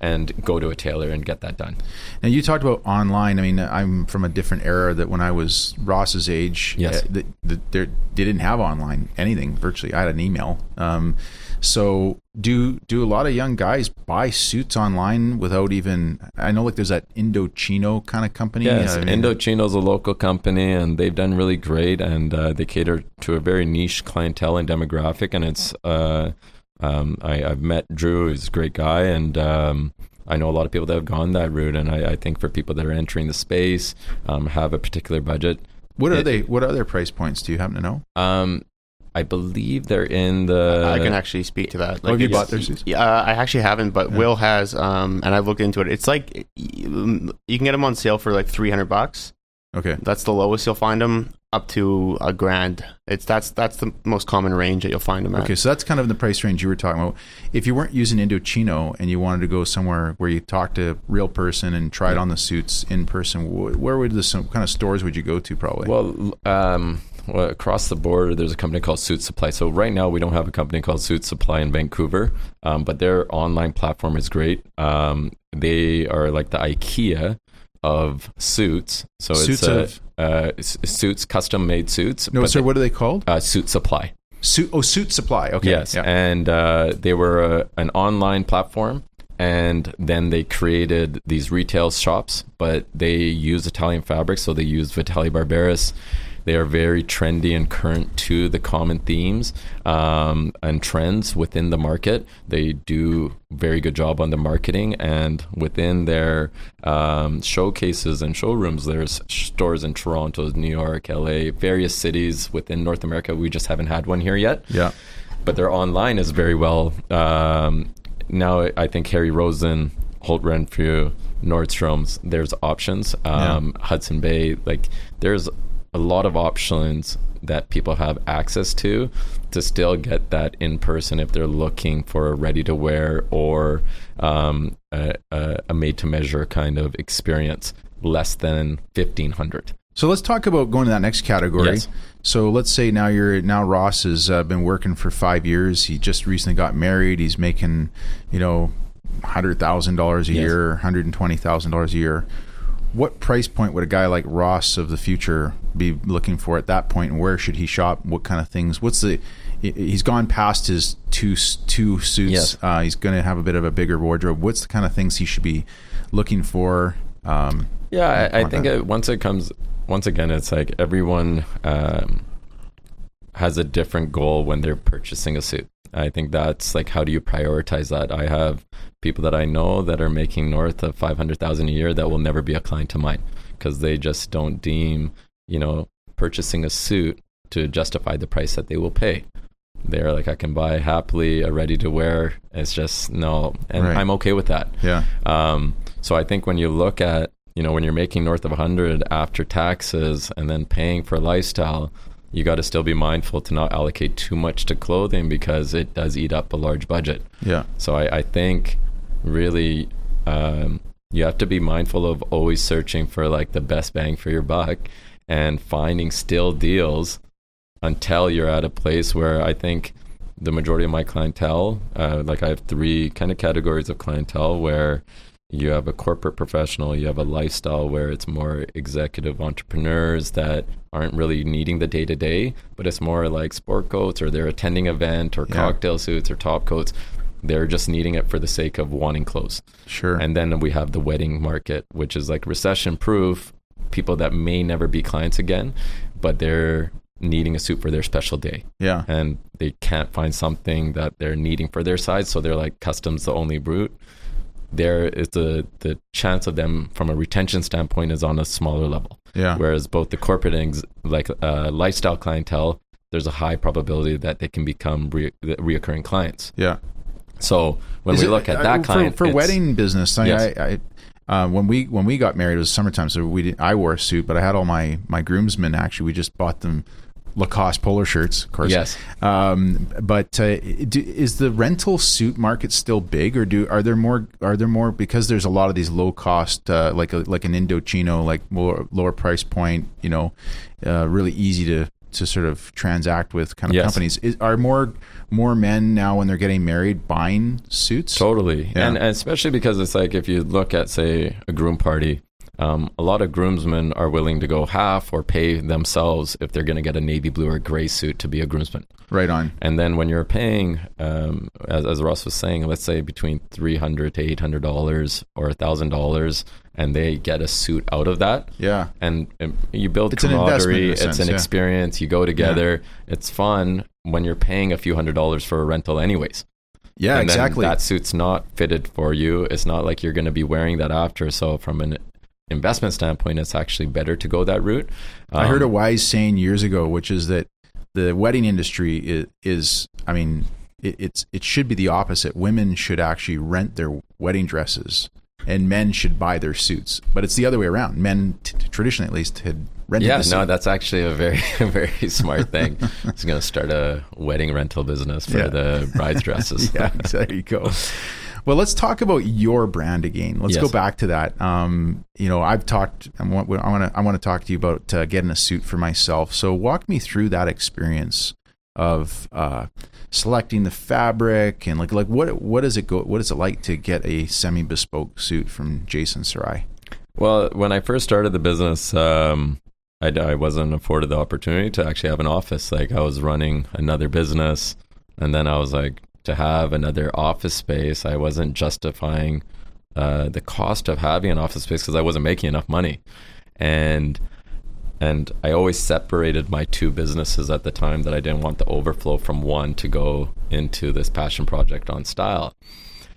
and go to a tailor and get that done. Now you talked about online. I mean, I'm from a different era that when I was Ross's age, Yes. uh, the, the, there, they didn't have online anything virtually. I had an email. Um, so do do a lot of young guys buy suits online without even? I know like there's that Indochino kind of company. Yes, I mean, Indochino's a local company, and they've done really great, and uh, they cater to a very niche clientele and demographic. And it's, uh, um, I, I've met Drew; he's a great guy, and um, I know a lot of people that have gone that route. And I, I think for people that are entering the space, um, have a particular budget. What are it- they? What are their price points? Do you happen to know? Um, I believe they're in the. I can actually speak to that. have you bought their suits? Yeah, uh, I actually haven't, but Will has, um, and I've looked into it. It's like you you can get them on sale for like three hundred bucks. Okay. That's the lowest you'll find them. up to a grand. It's that's that's the most common range that you'll find them at. Okay, so that's kind of the price range you were talking about. If you weren't using Indochino and you wanted to go somewhere where you talk to a real person and tried on the suits in person, where would the some kind of stores would you go to? Probably. Well, um, well, across the board, there's a company called Suit Supply. So right now, we don't have a company called Suit Supply in Vancouver, um, but their online platform is great. Um, they are like the IKEA of suits. So Suits it's a, of- uh, suits, custom made suits. no, sir. they- What are they called? uh, Suit Supply. Suit. Oh, Suit Supply. Okay. Yes, Yeah. and uh, they were uh, an online platform, and then they created these retail shops, but they use Italian fabrics, so they use Vitale Barberis. They are very trendy and current to the common themes um, and trends within the market. They do very good job on the marketing, and within their um, showcases and showrooms, there's stores in Toronto, New York, LA, various cities within North America. We just haven't had one here yet yeah. but their online is very well. Um, now I think Harry Rosen, Holt Renfrew, Nordstrom's. There's options. Um, Hudson Bay, like there's a lot of options that people have access to to still get that in person if they're looking for a ready to wear or um, a, a, made to measure kind of experience less than 1500 So let's talk about going to that next category. Yes. So let's say now you're now Ross has uh, been working for five years. He just recently got married. He's making, you know, hundred thousand dollars a Yes. year, hundred and twenty thousand dollars a year. What price point would a guy like Ross of the future be looking for at that point, and where should he shop? What kind of things? What's the? he- He's gone past his two two suits. Yes. Uh, he's going to have a bit of a bigger wardrobe. What's the kind of things he should be looking for? Um, Yeah, I, I think it, once it comes, once again, it's like everyone um, has a different goal when they're purchasing a suit. I think that's like how do you prioritize that? I have people that I know that are making north of five hundred thousand a year that will never be a client to mine because they just don't deem you know purchasing a suit to justify the price that they will pay. They're like, I can buy happily a ready to wear. It's just no, and Right. I'm okay with that. yeah. Um, so I think when you look at, you know, when you're making north of 100 after taxes and then paying for lifestyle, you got to still be mindful to not allocate too much to clothing because it does eat up a large budget. Yeah. So I, I think really um, you have to be mindful of always searching for like the best bang for your buck and finding still deals until you're at a place where I think the majority of my clientele, uh, like I have three kind of categories of clientele where you have a corporate professional, you have a lifestyle where it's more executive entrepreneurs that aren't really needing the day to day, but it's more like sport coats or they're attending event or Yeah. cocktail suits or top coats. They're just needing it for the sake of wanting clothes. Sure. And then we have the wedding market, which is like recession proof, people that may never be clients again, but they're needing a suit for their special day yeah. and they can't find something that they're needing for their size. So they're like customs the only route. There is the the chance of them from a retention standpoint is on a smaller level. Yeah. Whereas both the corporate and like uh, lifestyle clientele, there's a high probability that they can become re- reoccurring clients. Yeah. So when Is we it- look at uh, that client for, for wedding business, I, Yes. I, I uh, when we when we got married, it was summertime, so we did, I wore a suit, but I had all my my groomsmen. Actually, we just bought them Lacoste polo shirts, of course. Yes. Um, but uh, do, is the rental suit market still big, or do are there more? Are there more because there's a lot of these low cost, uh, like a, like an Indochino, like more lower price point, you know, uh, really easy to to sort of transact with kind of Yes. companies. Is, are more more men now when they're getting married buying suits? Totally, Yeah. and, and especially because it's like if you look at say a groom party, um, a lot of groomsmen are willing to go half or pay themselves if they're going to get a navy blue or gray suit to be a groomsman. Right on. And then when you're paying, um, as, as Ross was saying, let's say between three hundred to eight hundred dollars or a thousand dollars, and they get a suit out of that, Yeah. and, and you build It's an camaraderie. in a it's sense, an yeah. experience. You go together. It's fun when you're paying a few hundred dollars for a rental, anyways. Yeah, And exactly. that suit's not fitted for you. It's not like you're going to be wearing that after. So from an investment standpoint, it's actually better to go that route. I heard a Um, wise saying years ago, which is that the wedding industry is, is I mean, it, it's it should be the opposite. Women should actually rent their wedding dresses and men should buy their suits. But it's the other way around. Men, t- traditionally at least, had rented. Yeah, no, that's actually a very, [laughs] very smart thing. Was going to start a wedding rental business for Yeah. the bride's dresses. [laughs] yeah, there you go. [laughs] Well, let's talk about your brand again. Let's go back to that. Um, you know, I've talked. I want. I want to. I want to talk to you about uh, getting a suit for myself. So, walk me through that experience of uh, selecting the fabric and like like what what does it go? What is it like to get a semi bespoke suit from Jason Sarai? Well, when I first started the business, um, I, I wasn't afforded the opportunity to actually have an office. Like I was running another business, and then I was like, to have another office space, I wasn't justifying uh, the cost of having an office space because I wasn't making enough money, and and I always separated my two businesses at the time that I didn't want the overflow from one to go into this passion project on style.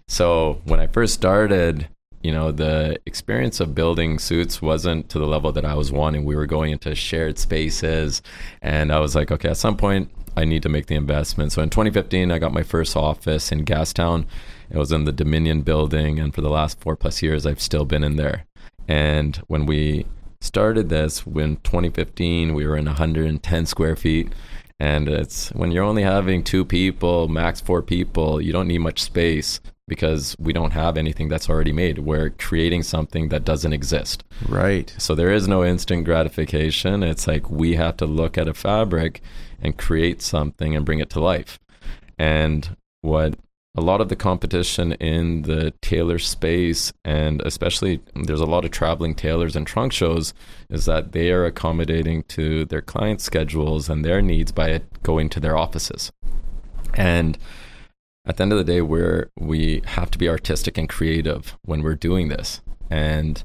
So when I first started, you know, the experience of building suits wasn't to the level that I was wanting. We were going into shared spaces, and I was like, okay, at some point, I need to make the investment. So in 2015, I got my first office in Gastown. It was in the Dominion building, and for the last four plus years, I've still been in there. And when we started this, when 2015, we were in 110 square feet. And it's when you're only having two people, max four people, you don't need much space because we don't have anything that's already made. We're creating something that doesn't exist. Right. So there is no instant gratification. It's like we have to look at a fabric and create something and bring it to life. And what a lot of the competition in the tailor space, and especially there's a lot of traveling tailors and trunk shows, is that they are accommodating to their clients' schedules and their needs by going to their offices. And at the end of the day, we're we have to be artistic and creative when we're doing this. And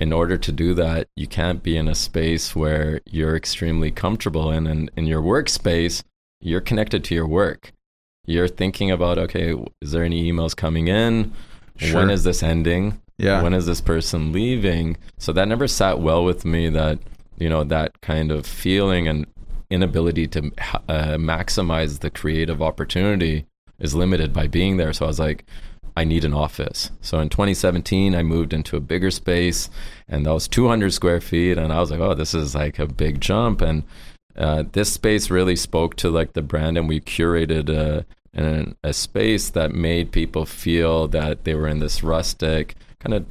in order to do that, you can't be in a space where you're extremely comfortable in and in your workspace, you're connected to your work. You're thinking about, okay, is there any emails coming in? Sure. When is this ending? Yeah. When is this person leaving? So that never sat well with me that, you know, that kind of feeling and inability to uh, maximize the creative opportunity is limited by being there. So I was like, I need an office. So in 2017, I moved into a bigger space, and that was 200 square feet. And I was like, oh, this is like a big jump. And uh, this space really spoke to like the brand, and we curated a, an, a space that made people feel that they were in this rustic kind of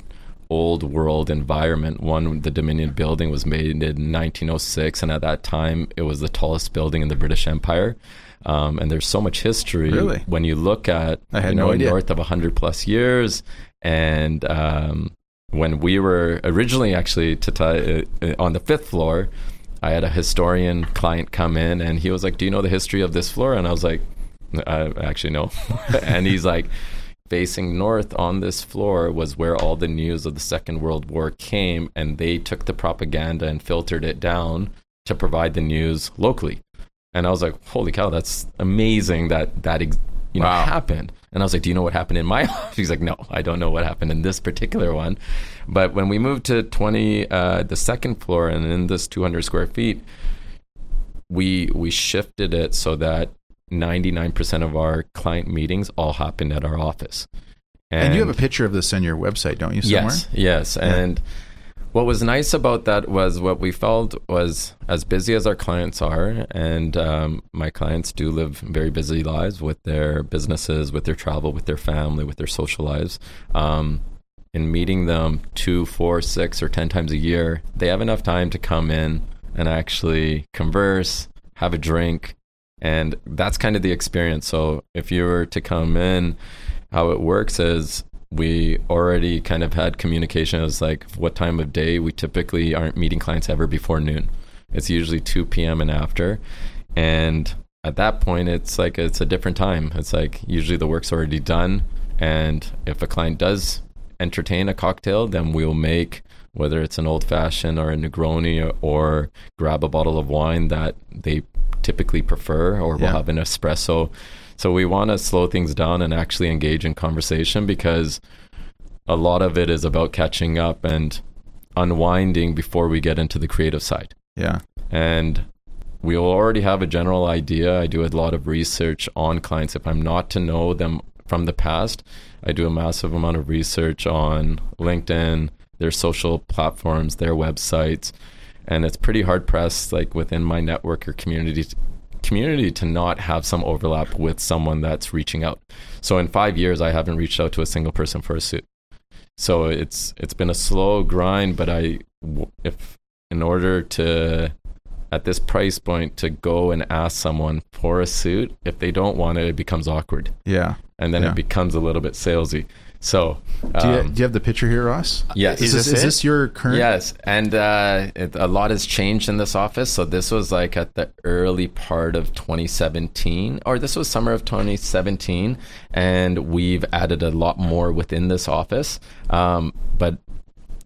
old world environment. One, the Dominion building was made in 1906, and at that time, it was the tallest building in the British Empire. Um, and there's so much history Really? when you look at I had you no idea. north of 100 plus years and um, when we were originally actually to t- uh, on the fifth floor i had a historian client come in and he was like do you know the history of this floor and i was like i actually no [laughs] and he's like facing north on this floor was where all the news of the second world war came and they took the propaganda and filtered it down to provide the news locally and I was like, "Holy cow, that's amazing that that ex- you know Wow. happened." And I was like, "Do you know what happened in my [laughs] office? He's like, "No, I don't know what happened in this particular one." But when we moved to twenty, uh, the second floor, and in this two hundred square feet, we we shifted it so that ninety nine percent of our client meetings all happened at our office. And, you have a picture of this on your website, don't you? Somewhere. Yes, yes. And what was nice about that was what we felt was as busy as our clients are, and um, my clients do live very busy lives with their businesses, with their travel, with their family, with their social lives. Um, in meeting them two, four, six, or ten times a year, they have enough time to come in and actually converse, have a drink, and that's kind of the experience. So if you were to come in, how it works is we already kind of had communication as like what time of day we typically aren't meeting clients ever before noon. It's usually 2 p.m. and after. And at that point, it's like it's a different time. It's like usually the work's already done. And if a client does entertain a cocktail, then we'll make whether it's an old fashioned or a Negroni or, or grab a bottle of wine that they typically prefer, or we'll have an espresso. So we want to slow things down and actually engage in conversation because a lot of it is about catching up and unwinding before we get into the creative side. Yeah. And we'll already have a general idea. I do a lot of research on clients. If I'm not to know them from the past. I do a massive amount of research on LinkedIn, their social platforms, their websites, and it's pretty hard pressed, like within my network or community community to not have some overlap with someone that's reaching out. So in 5 years I haven't reached out to a single person for a suit. So it's it's been a slow grind, but I if in order to at this price point to go and ask someone for a suit, if they don't want it, it becomes awkward. Yeah. And then Yeah. it becomes a little bit salesy. So, Do you, um, do you have the picture here, Ross? yes. Is, Is this, this is this your current? Yes, and uh, it, a lot has changed in this office. So this was like at the early part of 2017, or this was summer of 2017, and we've added a lot more within this office. Um, but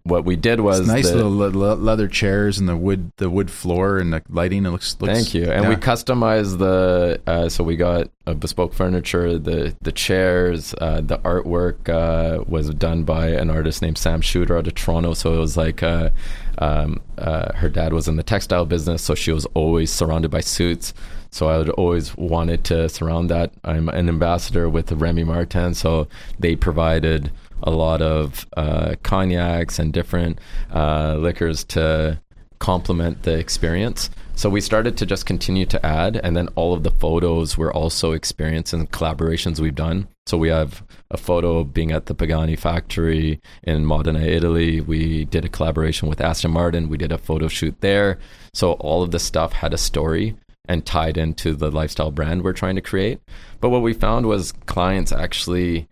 what we did was It's nice the- little le- le- leather chairs and the wood the wood floor and the lighting. It looks. looks Thank you. And we customized the uh, so we got uh, bespoke furniture, the the chairs, uh, the artwork uh, was done by an artist named Sam Shooter out of Toronto. So it was like uh, um, uh, her dad was in the textile business, so she was always surrounded by suits. So I always wanted to surround that. I'm an ambassador with Remy Martin, so they provided a lot of uh, cognacs and different uh, liquors to complement the experience. So we started to just continue to add, and then all of the photos were also experience and collaborations we've done. So we have a photo being at the Pagani factory in Modena, Italy. We did a collaboration with Aston Martin. We did a photo shoot there. So all of the stuff had a story and tied into the lifestyle brand we're trying to create. But what we found was clients actually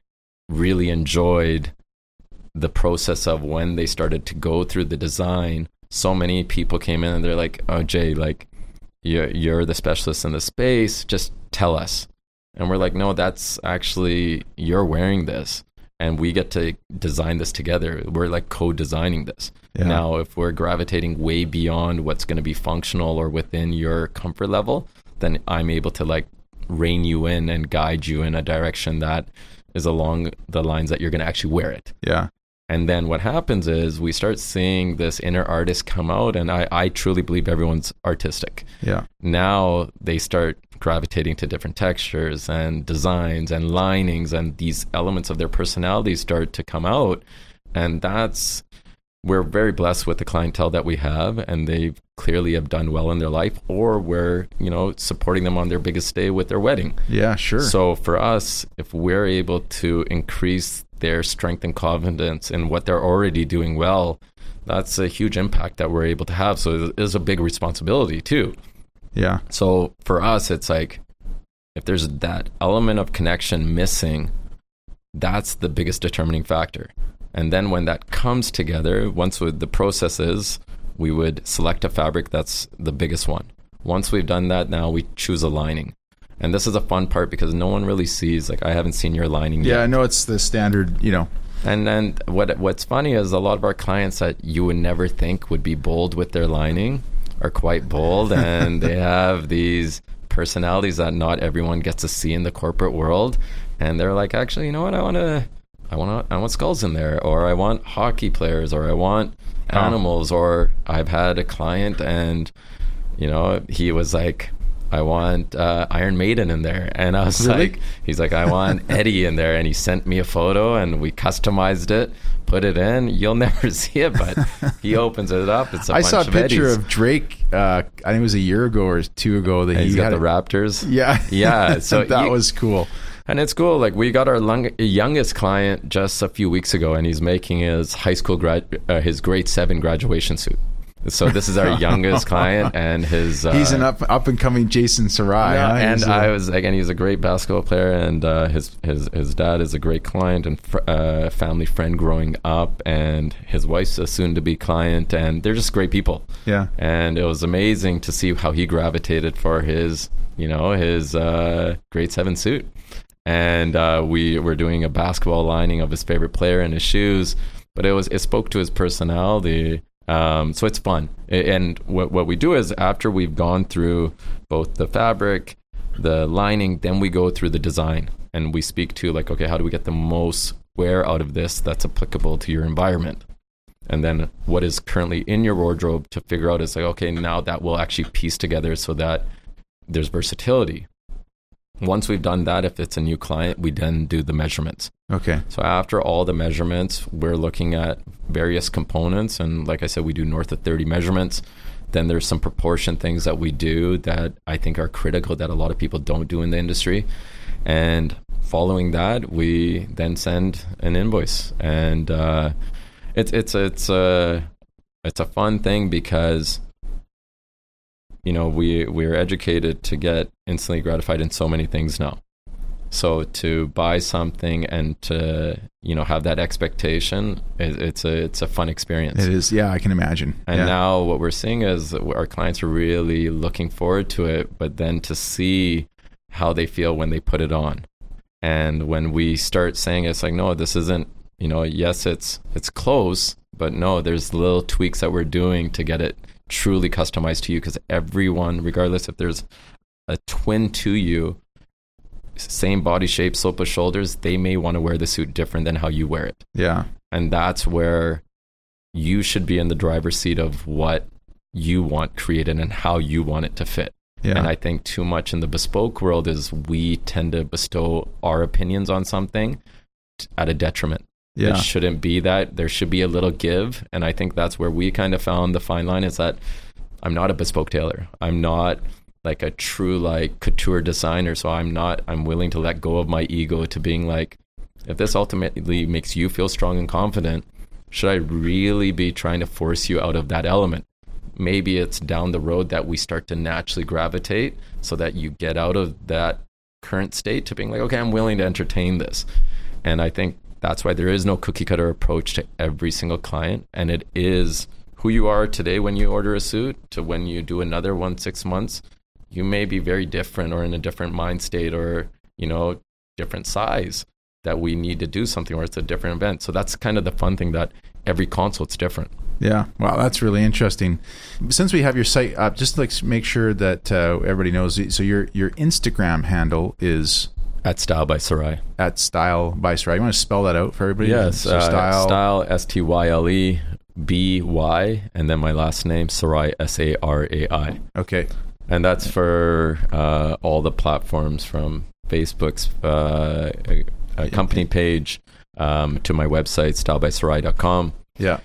really enjoyed the process of when they started to go through the design. So many people came in and they're like, "Oh, Jay, like you're you're the specialist in the space. Just tell us." And we're like, "No, that's actually you're wearing this, and we get to design this together. We're like co-designing this." Yeah. Now, if we're gravitating way beyond what's going to be functional or within your comfort level, then I'm able to like rein you in and guide you in a direction that is along the lines that you're going to actually wear it. Yeah. And then what happens is we start seeing this inner artist come out, and I, I truly believe everyone's artistic. Yeah. Now they start gravitating to different textures and designs and linings, and these elements of their personality start to come out. And that's, we're very blessed with the clientele that we have, and they clearly have done well in their life, or we're, you know, supporting them on their biggest day with their wedding. Yeah. Sure. So for us, if we're able to increase their strength and confidence in what they're already doing well, that's a huge impact that we're able to have. So it is a big responsibility too. yeah. So for us, it's like if there's that element of connection missing, that's the biggest determining factor. And then when that comes together, once with the process is, we would select a fabric that's the biggest one. Once we've done that, now we choose a lining. And this is a fun part because no one really sees, like, I haven't seen your lining Yeah. I know it's the standard. You know. And then what what's funny is a lot of our clients that you would never think would be bold with their lining are quite bold [laughs] and they have these personalities that not everyone gets to see in the corporate world and they're like actually you know what I want to I want I want skulls in there or I want hockey players or I want animals or I've had a client and you know he was like I want uh, Iron Maiden in there, and I was Really? like, he's like, I want [laughs] Eddie in there, and he sent me a photo, and we customized it, put it in. You'll [laughs] never see it, but he [laughs] opens it up. It's a I saw a of picture Eddies. of Drake. Uh, I think it was a year ago or two ago that And he he's got the Raptors. Yeah. Yeah, so that you- was cool. And it's cool. Like we got our lung- youngest client just a few weeks ago, and he's making his high school grad, uh, his grade seven graduation suit. So this is our [laughs] youngest client, and his uh, He's an up up and coming Jason Sarai. Yeah, huh? and uh, I was again. He's a great basketball player, and uh, his his his dad is a great client and fr- uh, family friend growing up, and his wife's a soon to be client, and they're just great people. Yeah. and it was amazing to see how he gravitated for his you know his uh, grade seven suit, and uh, we were doing a basketball lining of his favorite player and his shoes, but it was it spoke to his personality. Um, so it's fun. And what, what we do is after we've gone through both the fabric, the lining, then we go through the design and we speak to like, okay, how do we get the most wear out of this that's applicable to your environment? And then what is currently in your wardrobe to figure out is like, okay, now that will actually piece together so that there's versatility. Once we've done that, if it's a new client, we then do the measurements. Okay. So after all the measurements, we're looking at various components, and like I said, we do north of 30 measurements. Then there's some proportion things that we do that I think are critical that a lot of people don't do in the industry. And following that, we then send an invoice, and uh, it's it's it's a it's a fun thing because you know we we're educated to get instantly gratified in so many things now so to buy something and to you know have that expectation it, it's a it's a fun experience It is. Yeah, I can imagine. and yeah. now what we're seeing is our clients are really looking forward to it, but then to see how they feel when they put it on. And when we start saying it's like, no, this isn't, you know, yes, it's it's close, but no, there's little tweaks that we're doing to get it truly customized to you because everyone, regardless if there's a twin to you, same body shape, slope of shoulders, they may want to wear the suit different than how you wear it yeah. and that's where you should be in the driver's seat of what you want created and how you want it to fit. Yeah. And I think too much in the bespoke world is we tend to bestow our opinions on something at a detriment. Yeah. It shouldn't be that. There should be a little give. And I think that's where we kind of found the fine line is that I'm not a bespoke tailor. I'm not like a true like couture designer. So I'm not, I'm willing to let go of my ego to being like, if this ultimately makes you feel strong and confident, should I really be trying to force you out of that element? Maybe it's down the road that we start to naturally gravitate so that you get out of that current state to being like, okay, I'm willing to entertain this. And I think that's why there is no cookie cutter approach to every single client. And it is who you are today when you order a suit to when you do another one six months. You may be very different or in a different mind state or, you know, different size that we need to do something or it's a different event. So that's kind of the fun thing that every consult's different. Yeah, wow, that's really interesting. Since we have your site up, just like make sure that uh, everybody knows. So your your Instagram handle is At Style by Sarai. at Style by Sarai. You want to spell that out for everybody? Yes, So uh, style. style, S T Y L E B Y, and then my last name, Sarai, S A R A I. Okay. And that's for uh, all the platforms from Facebook's uh, company page um, to my website, stylebysarai.com. Yeah.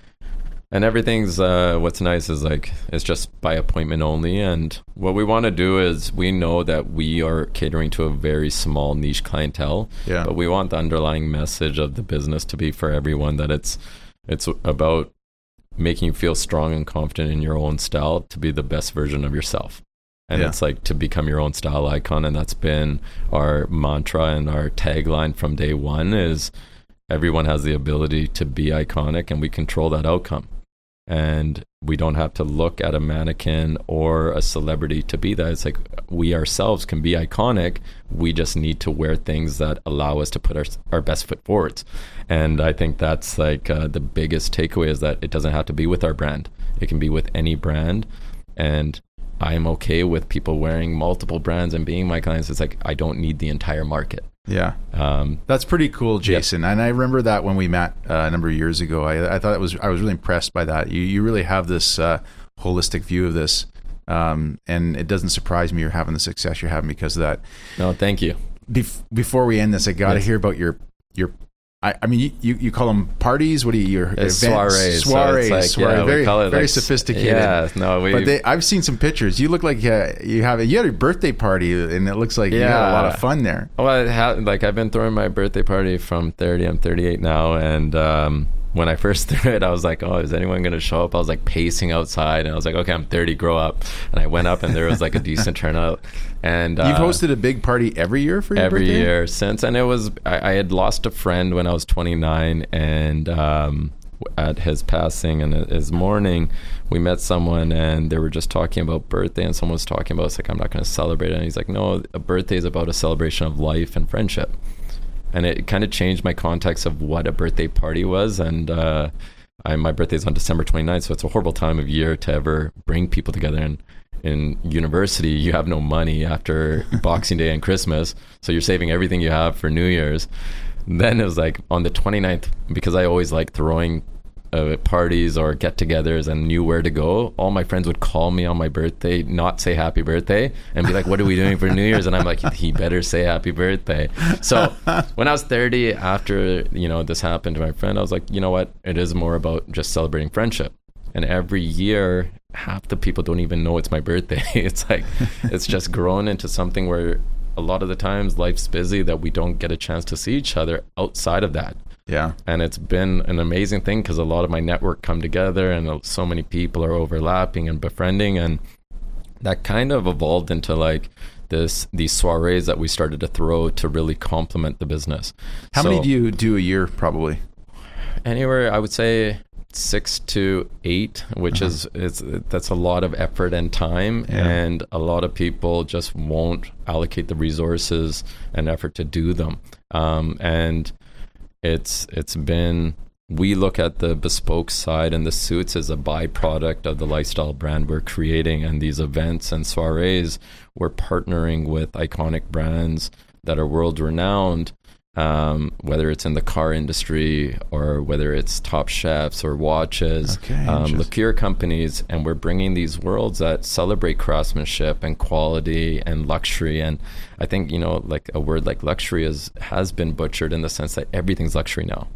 And everything's uh, what's nice is like it's just by appointment only. And what we want to do is we know that we are catering to a very small niche clientele. Yeah. but we want the underlying message of the business to be for everyone that it's it's about making you feel strong and confident in your own style to be the best version of yourself. And Yeah. it's like to become your own style icon. And that's been our mantra and our tagline from day one is everyone has the ability to be iconic and we control that outcome and we don't have to look at a mannequin or a celebrity to be that. It's like we ourselves can be iconic. We just need to wear things that allow us to put our, our best foot forwards. And i think that's like uh, the biggest takeaway is that it doesn't have to be with our brand. It can be with any brand. And i'm okay with people wearing multiple brands and being my clients. It's like i don't need the entire market Yeah. um, That's pretty cool, Jason. And I remember that when we met uh, a number of years ago. I, I thought it was I was really impressed by that. You you really have this uh, holistic view of this, um, and it doesn't surprise me you're having the success you're having because of that. no thank you Bef- before we end this, I got to Yes. hear about your your. I, I mean, you, you, call them parties. What do you your It's events? soirees. so Soirees, it's like, soiree. yeah, very very like- sophisticated. Yeah, no, we. But they, I've seen some pictures. You look like uh, you have a, you had a birthday party, and it looks like you had a lot of fun there. well, ha- like I've been throwing my birthday party from 30. I'm 38 now, and um, when I first [laughs] threw it, I was like, "Oh, is anyone going to show up?" I was like pacing outside, and I was like, "Okay, I'm 30. Grow up." And I went up, and there was like a decent [laughs] turnout. And You've uh, hosted a big party every year for your every birthday? year since and it was I, I had lost a friend when i was 29 and um, at his passing and his mourning we met someone and they were just talking about birthday and someone was talking about it's like i'm not going to celebrate it and he's like no a birthday is about a celebration of life and friendship and it kind of changed my context of what a birthday party was. And uh, I, my birthday is on december 29th so it's a horrible time of year to ever bring people together and in university. You have no money after [laughs] boxing day and christmas so you're saving everything you have for new year's. Then it was like on the 29th because i always like throwing uh, parties or get-togethers and knew where to go, all my friends would call me on my birthday, not say happy birthday, and be like, "What are we doing for New Year's?" And I'm like, "He better say happy birthday." So [laughs] when I was 30, after you know this happened to my friend, I was like, you know what? It is more about just celebrating friendship. And every year, half the people don't even know it's my birthday. [laughs] it's like it's just grown into something where a lot of the times life's busy that we don't get a chance to see each other outside of that Yeah. and it's been an amazing thing because a lot of my network come together and uh, so many people are overlapping and befriending and that kind of evolved into like this these soirees that we started to throw to really complement the business How many do you do a year? Probably. anywhere i would say six to eight which is is that's a lot of effort and time Yeah. and a lot of people just won't allocate the resources and effort to do them um, and it's it's been we look at the bespoke side and the suits as a byproduct of the lifestyle brand we're creating. And these events and soirees we're partnering with iconic brands that are world renowned um, whether it's in the car industry or whether it's top chefs or watches Okay, um, liqueur companies and we're bringing these worlds that celebrate craftsmanship and quality and luxury. And i think you know like a word like luxury is has been butchered in the sense that everything's luxury now.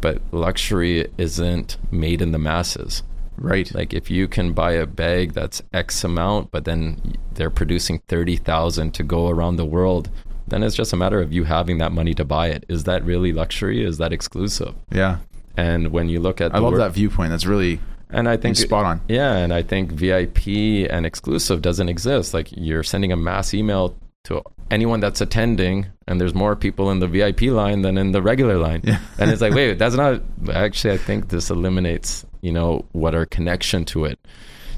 But luxury isn't made in the masses. Right. like if you can buy a bag that's x amount but then they're producing 30,000 to go around the world then it's just a matter of you having that money to buy it is that really luxury is that exclusive yeah. and when you look at I love wor- that viewpoint. That's really and I think spot on. Yeah, and I think VIP and exclusive doesn't exist. Like you're sending a mass email to anyone that's attending, and there's more people in the VIP line than in the regular line. Yeah. and it's like, [laughs] wait, that's not. Actually, I think this eliminates, you know, what our connection to it.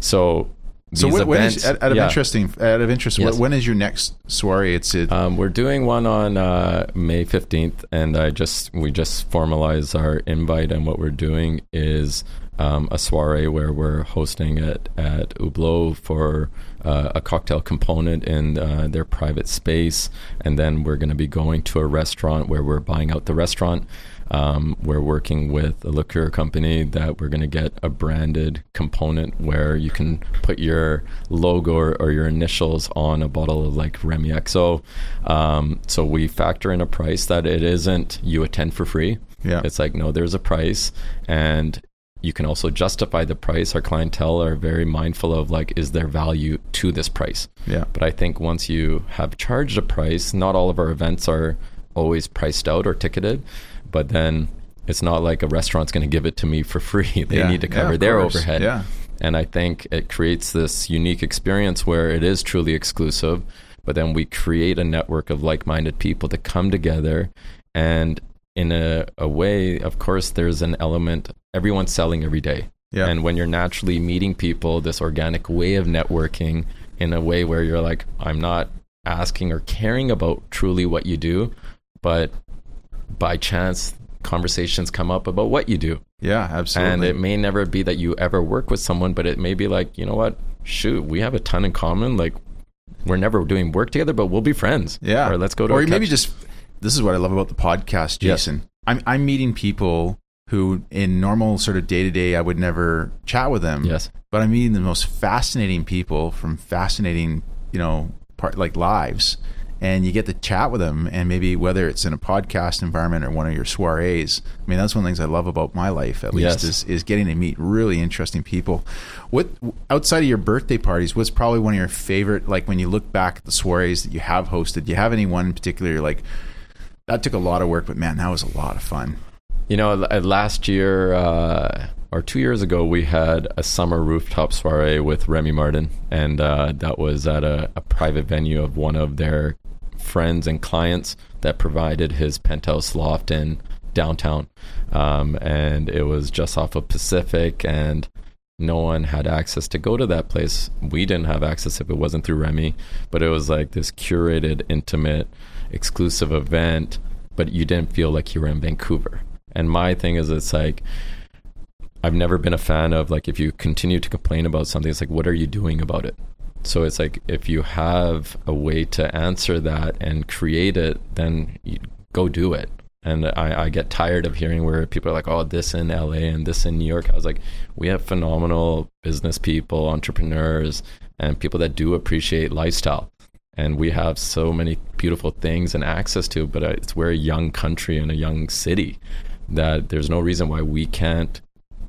So. So what, when is, out, of yeah. interesting, out of interest, Yes. what, when is your next soiree? It's it. Um, we're doing one on uh, May fifteenth, and I just we just formalize our invite, and what we're doing is um, a soiree where we're hosting it at Hublot for uh, a cocktail component in uh, their private space, and then we're going to be going to a restaurant where we're buying out the restaurant. Um, we're working with a liqueur company that we're going to get a branded component where you can put your logo or, or your initials on a bottle of like Remy XO. Um, so we factor in a price that it isn't you attend for free. Yeah. It's like, no, there's a price. And you can also justify the price. Our clientele are very mindful of like, is there value to this price? yeah. But I think once you have charged a price, not all of our events are always priced out or ticketed, but then it's not like a restaurant's going to give it to me for free. [laughs] they Yeah. need to cover of their course. overhead. Yeah. And I think it creates this unique experience where it is truly exclusive, but then we create a network of like minded people to come together. And in a, a way, of course, there's an element, everyone's selling every day. Yeah. And when you're naturally meeting people, this organic way of networking in a way where you're like, I'm not asking or caring about truly what you do, but by chance, conversations come up about what you do. Yeah. Absolutely. And it may never be that you ever work with someone, but it may be like, you know what? Shoot, we have a ton in common. Like, we're never doing work together, but we'll be friends. Yeah. Or let's go to Or maybe just this is what I love about the podcast, Yes. Jason. I'm I'm meeting people who in normal sort of day to day I would never chat with them. Yes. But I'm meeting the most fascinating people from fascinating, you know, part like lives. And you get to chat with them, and maybe whether it's in a podcast environment or one of your soirees. I mean, that's one of the things I love about my life, at least, Yes. is, is getting to meet really interesting people. What outside of your birthday parties, what's probably one of your favorite? Like when you look back at the soirees that you have hosted, do you have any one in particular? You're like, that took a lot of work, but man, that was a lot of fun. You know, uh, last year uh, or two years ago, we had a summer rooftop soiree with Remy Martin, and uh, that was at a, a private venue of one of their friends and clients that provided his penthouse loft in downtown. Um, and it was just off of Pacific, and no one had access to go to that place. We didn't have access if it wasn't through Remy, but it was like this curated, intimate, exclusive event, but you didn't feel like you were in Vancouver. And my thing is, it's like, I've never been a fan of like if you continue to complain about something, it's like, what are you doing about it? So it's like if you have a way to answer that and create it, then go do it. and I, I get tired of hearing where people are like, "Oh, this in LA and this in New York." I was like, we have phenomenal business people, entrepreneurs, and people that do appreciate lifestyle, and we have so many beautiful things and access to. But uh, it's we're a young country and a young city that there's no reason why we can't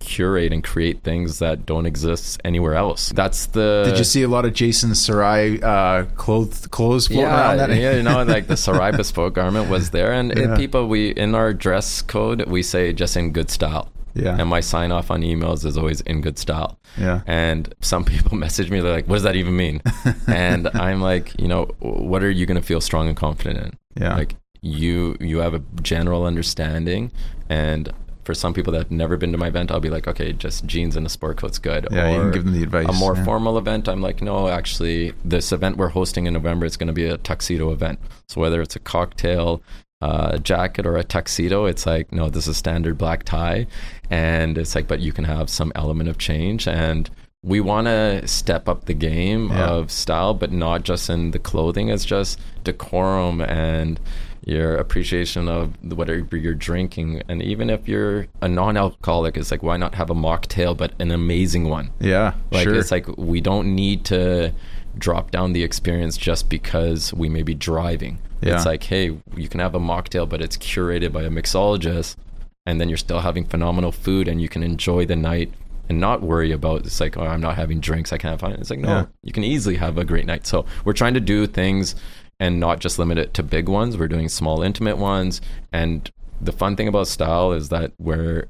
curate and create things that don't exist anywhere else. That's the. Did you see a lot of Jason Sarai uh, clothes clothes floating yeah, around that? yeah, you know, like the [laughs] Sarai bespoke garment was there, and, Yeah. people we in our dress code we say just in good style. Yeah. And my sign off on emails is always in good style. Yeah. And some people [laughs] message me, they're like, what does that even mean? [laughs] and I'm like, you know, what are you going to feel strong and confident in? Yeah. Like you, you have a general understanding. And for some people that have never been to my event, I'll be like, okay, just jeans and a sport coat's good. Yeah, you can give them the advice, A more yeah. formal event, I'm like, no, actually, this event we're hosting in November is going to be a tuxedo event. So whether it's a cocktail, uh, jacket or a tuxedo, it's like, no, this is standard black tie. And it's like, but you can have some element of change. And we want to step up the game Yeah. of style, but not just in the clothing. It's just decorum and your appreciation of whatever you're drinking. And even if you're a non-alcoholic, it's like, why not have a mocktail, but an amazing one? Yeah, Like sure. it's like we don't need to drop down the experience just because we may be driving. Yeah. It's like, hey, you can have a mocktail, but it's curated by a mixologist, and then you're still having phenomenal food, and you can enjoy the night and not worry about. It's like, oh, I'm not having drinks, I can't have fun. It's like, no, Yeah. you can easily have a great night. So we're trying to do things and not just limit it to big ones. We're doing small, intimate ones, and the fun thing about style is that we're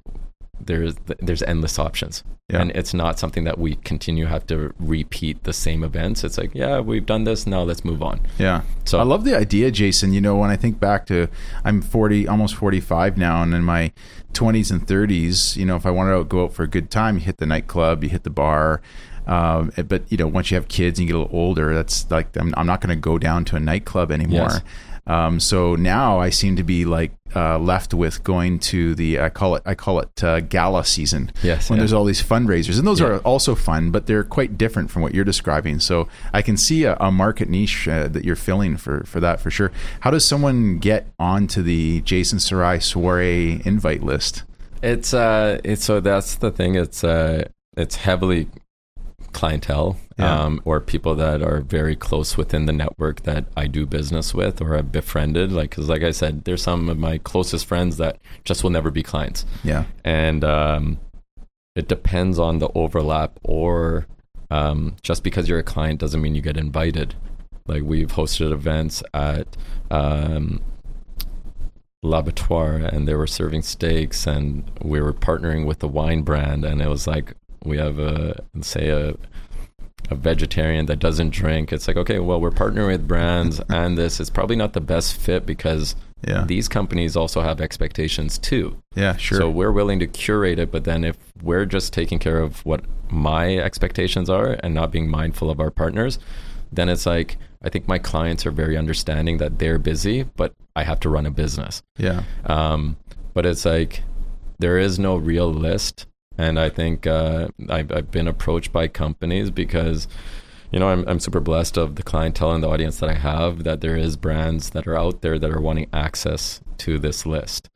there's there's endless options Yeah. and it's not something that we continue have to repeat the same events it's like yeah we've done this now let's move on Yeah. So- I love the idea, Jason. You know, when I think back to I'm 40, almost 45 now, and in my 20s and 30s, you know, if I wanted to go out for a good time, you hit the nightclub, you hit the bar. Um, but you know, once you have kids and you get a little older, that's like I'm, I'm not going to go down to a nightclub anymore. Yes. Um, so now I seem to be like uh, left with going to the I call it I call it uh, gala season. Yes, when yeah. there's all these fundraisers, and those Yeah. are also fun, but they're quite different from what you're describing. So I can see a, a market niche uh, that you're filling for for that for sure. How does someone get onto the Jason Sarai soiree invite list? it's uh it's so that's the thing it's uh it's heavily clientele Yeah. um or people that are very close within the network that I do business with or have befriended. Like cuz like I said there's some of my closest friends that just will never be clients. Yeah, and um, it depends on the overlap or um, just because you're a client doesn't mean you get invited. Like we've hosted events at um, l'abattoir and they were serving steaks and we were partnering with the wine brand and it was like we have a say a a vegetarian that doesn't drink it's like okay well we're partnering with brands [laughs] and this is probably not the best fit because Yeah. these companies also have expectations too yeah, sure. so we're willing to curate it, but then if we're just taking care of what my expectations are and not being mindful of our partners, then it's like I think my clients are very understanding that they're busy, but I have to run a business. yeah, Um, but it's like there is no real list, and I think uh, I've, I've been approached by companies because you know I'm, I'm super blessed of the clientele and the audience that I have that there is brands that are out there that are wanting access to this list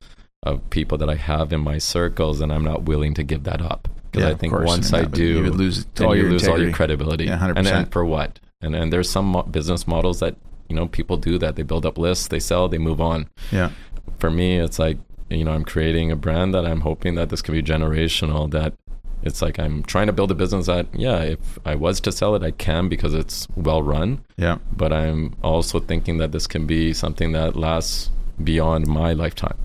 of people that I have in my circles, and I'm not willing to give that up because Yeah, I think once I do, you would lose all you your lose all your credibility. Yeah, 100%. And, and for what? And and there's some mo- business models that you know people do that they build up lists, they sell, they move on yeah, for me it's like you know i'm creating a brand that i'm hoping that this can be generational that it's like i'm trying to build a business that yeah if i was to sell it i can because it's well run. Yeah, but i'm also thinking that this can be something that lasts beyond my lifetime.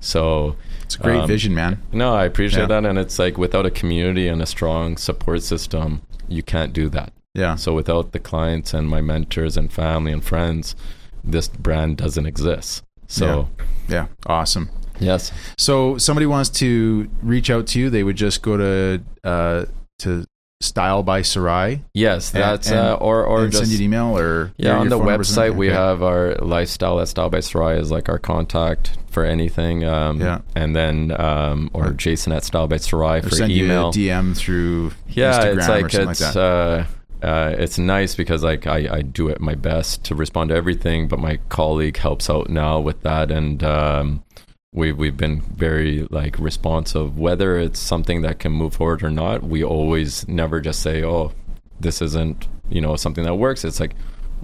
So it's a great um, vision, man. no i appreciate Yeah. that. And it's like without a community and a strong support system you can't do that. Yeah, so without the clients and my mentors and family and friends this brand doesn't exist. So yeah, awesome. Yes So somebody wants to reach out to you, they would just go to uh, to Style by Sarai Yes, that's and- uh, or or just send you an email or yeah on the phone number's in website we Okay. have our lifestyle at Style by Sarai is like our contact for anything. Um, Yeah. and then um, or Jason at Style by Sarai or for send email. you a DM through yeah, Instagram it's like it's like uh, uh, it's nice because like I, I do it my best to respond to everything, but my colleague helps out now with that and. Um, we we've been very like responsive. Whether it's something that can move forward or not, we always never just say, "Oh, this isn't you know something that works." It's like,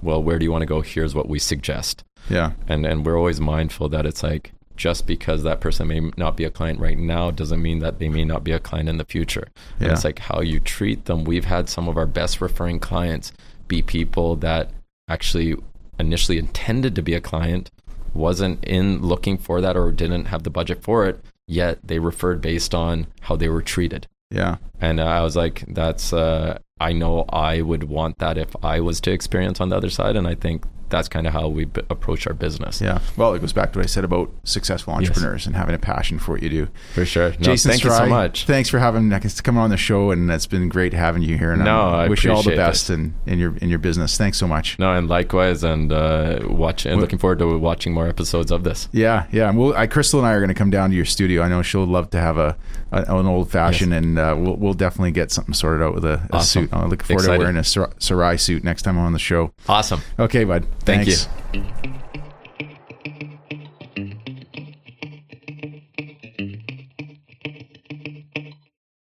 well, where do you want to go? Here's what we suggest. Yeah. And and we're always mindful that it's like just because that person may not be a client right now doesn't mean that they may not be a client in the future. And Yeah. it's like how you treat them. We've had some of our best referring clients be people that actually initially intended to be a client, wasn't in looking for that or didn't have the budget for it, yet they referred based on how they were treated. Yeah. And uh, I was like, that's, uh, I know I would want that if I was to experience on the other side. And I think that's kind of how we b- approach our business. Yeah. Well, it goes back to what I said about successful entrepreneurs and having a passion for what you do. For sure. No, Jason thank you so much. Thanks for having us come on the show, and it's been great having you here. And No, I wish you all the best in, in your in your business. Thanks so much. No, and likewise, and uh, watch and looking forward to watching more episodes of this. Yeah, yeah. We'll, I, Crystal and I are going to come down to your studio. I know she'll love to have a an old fashioned, and uh, we'll we'll definitely get something sorted out with a, a Awesome. suit. I'm looking forward Excited. to wearing a Sar- Sarai suit next time I'm on the show. Awesome. Okay, bud. Thank Thanks. you.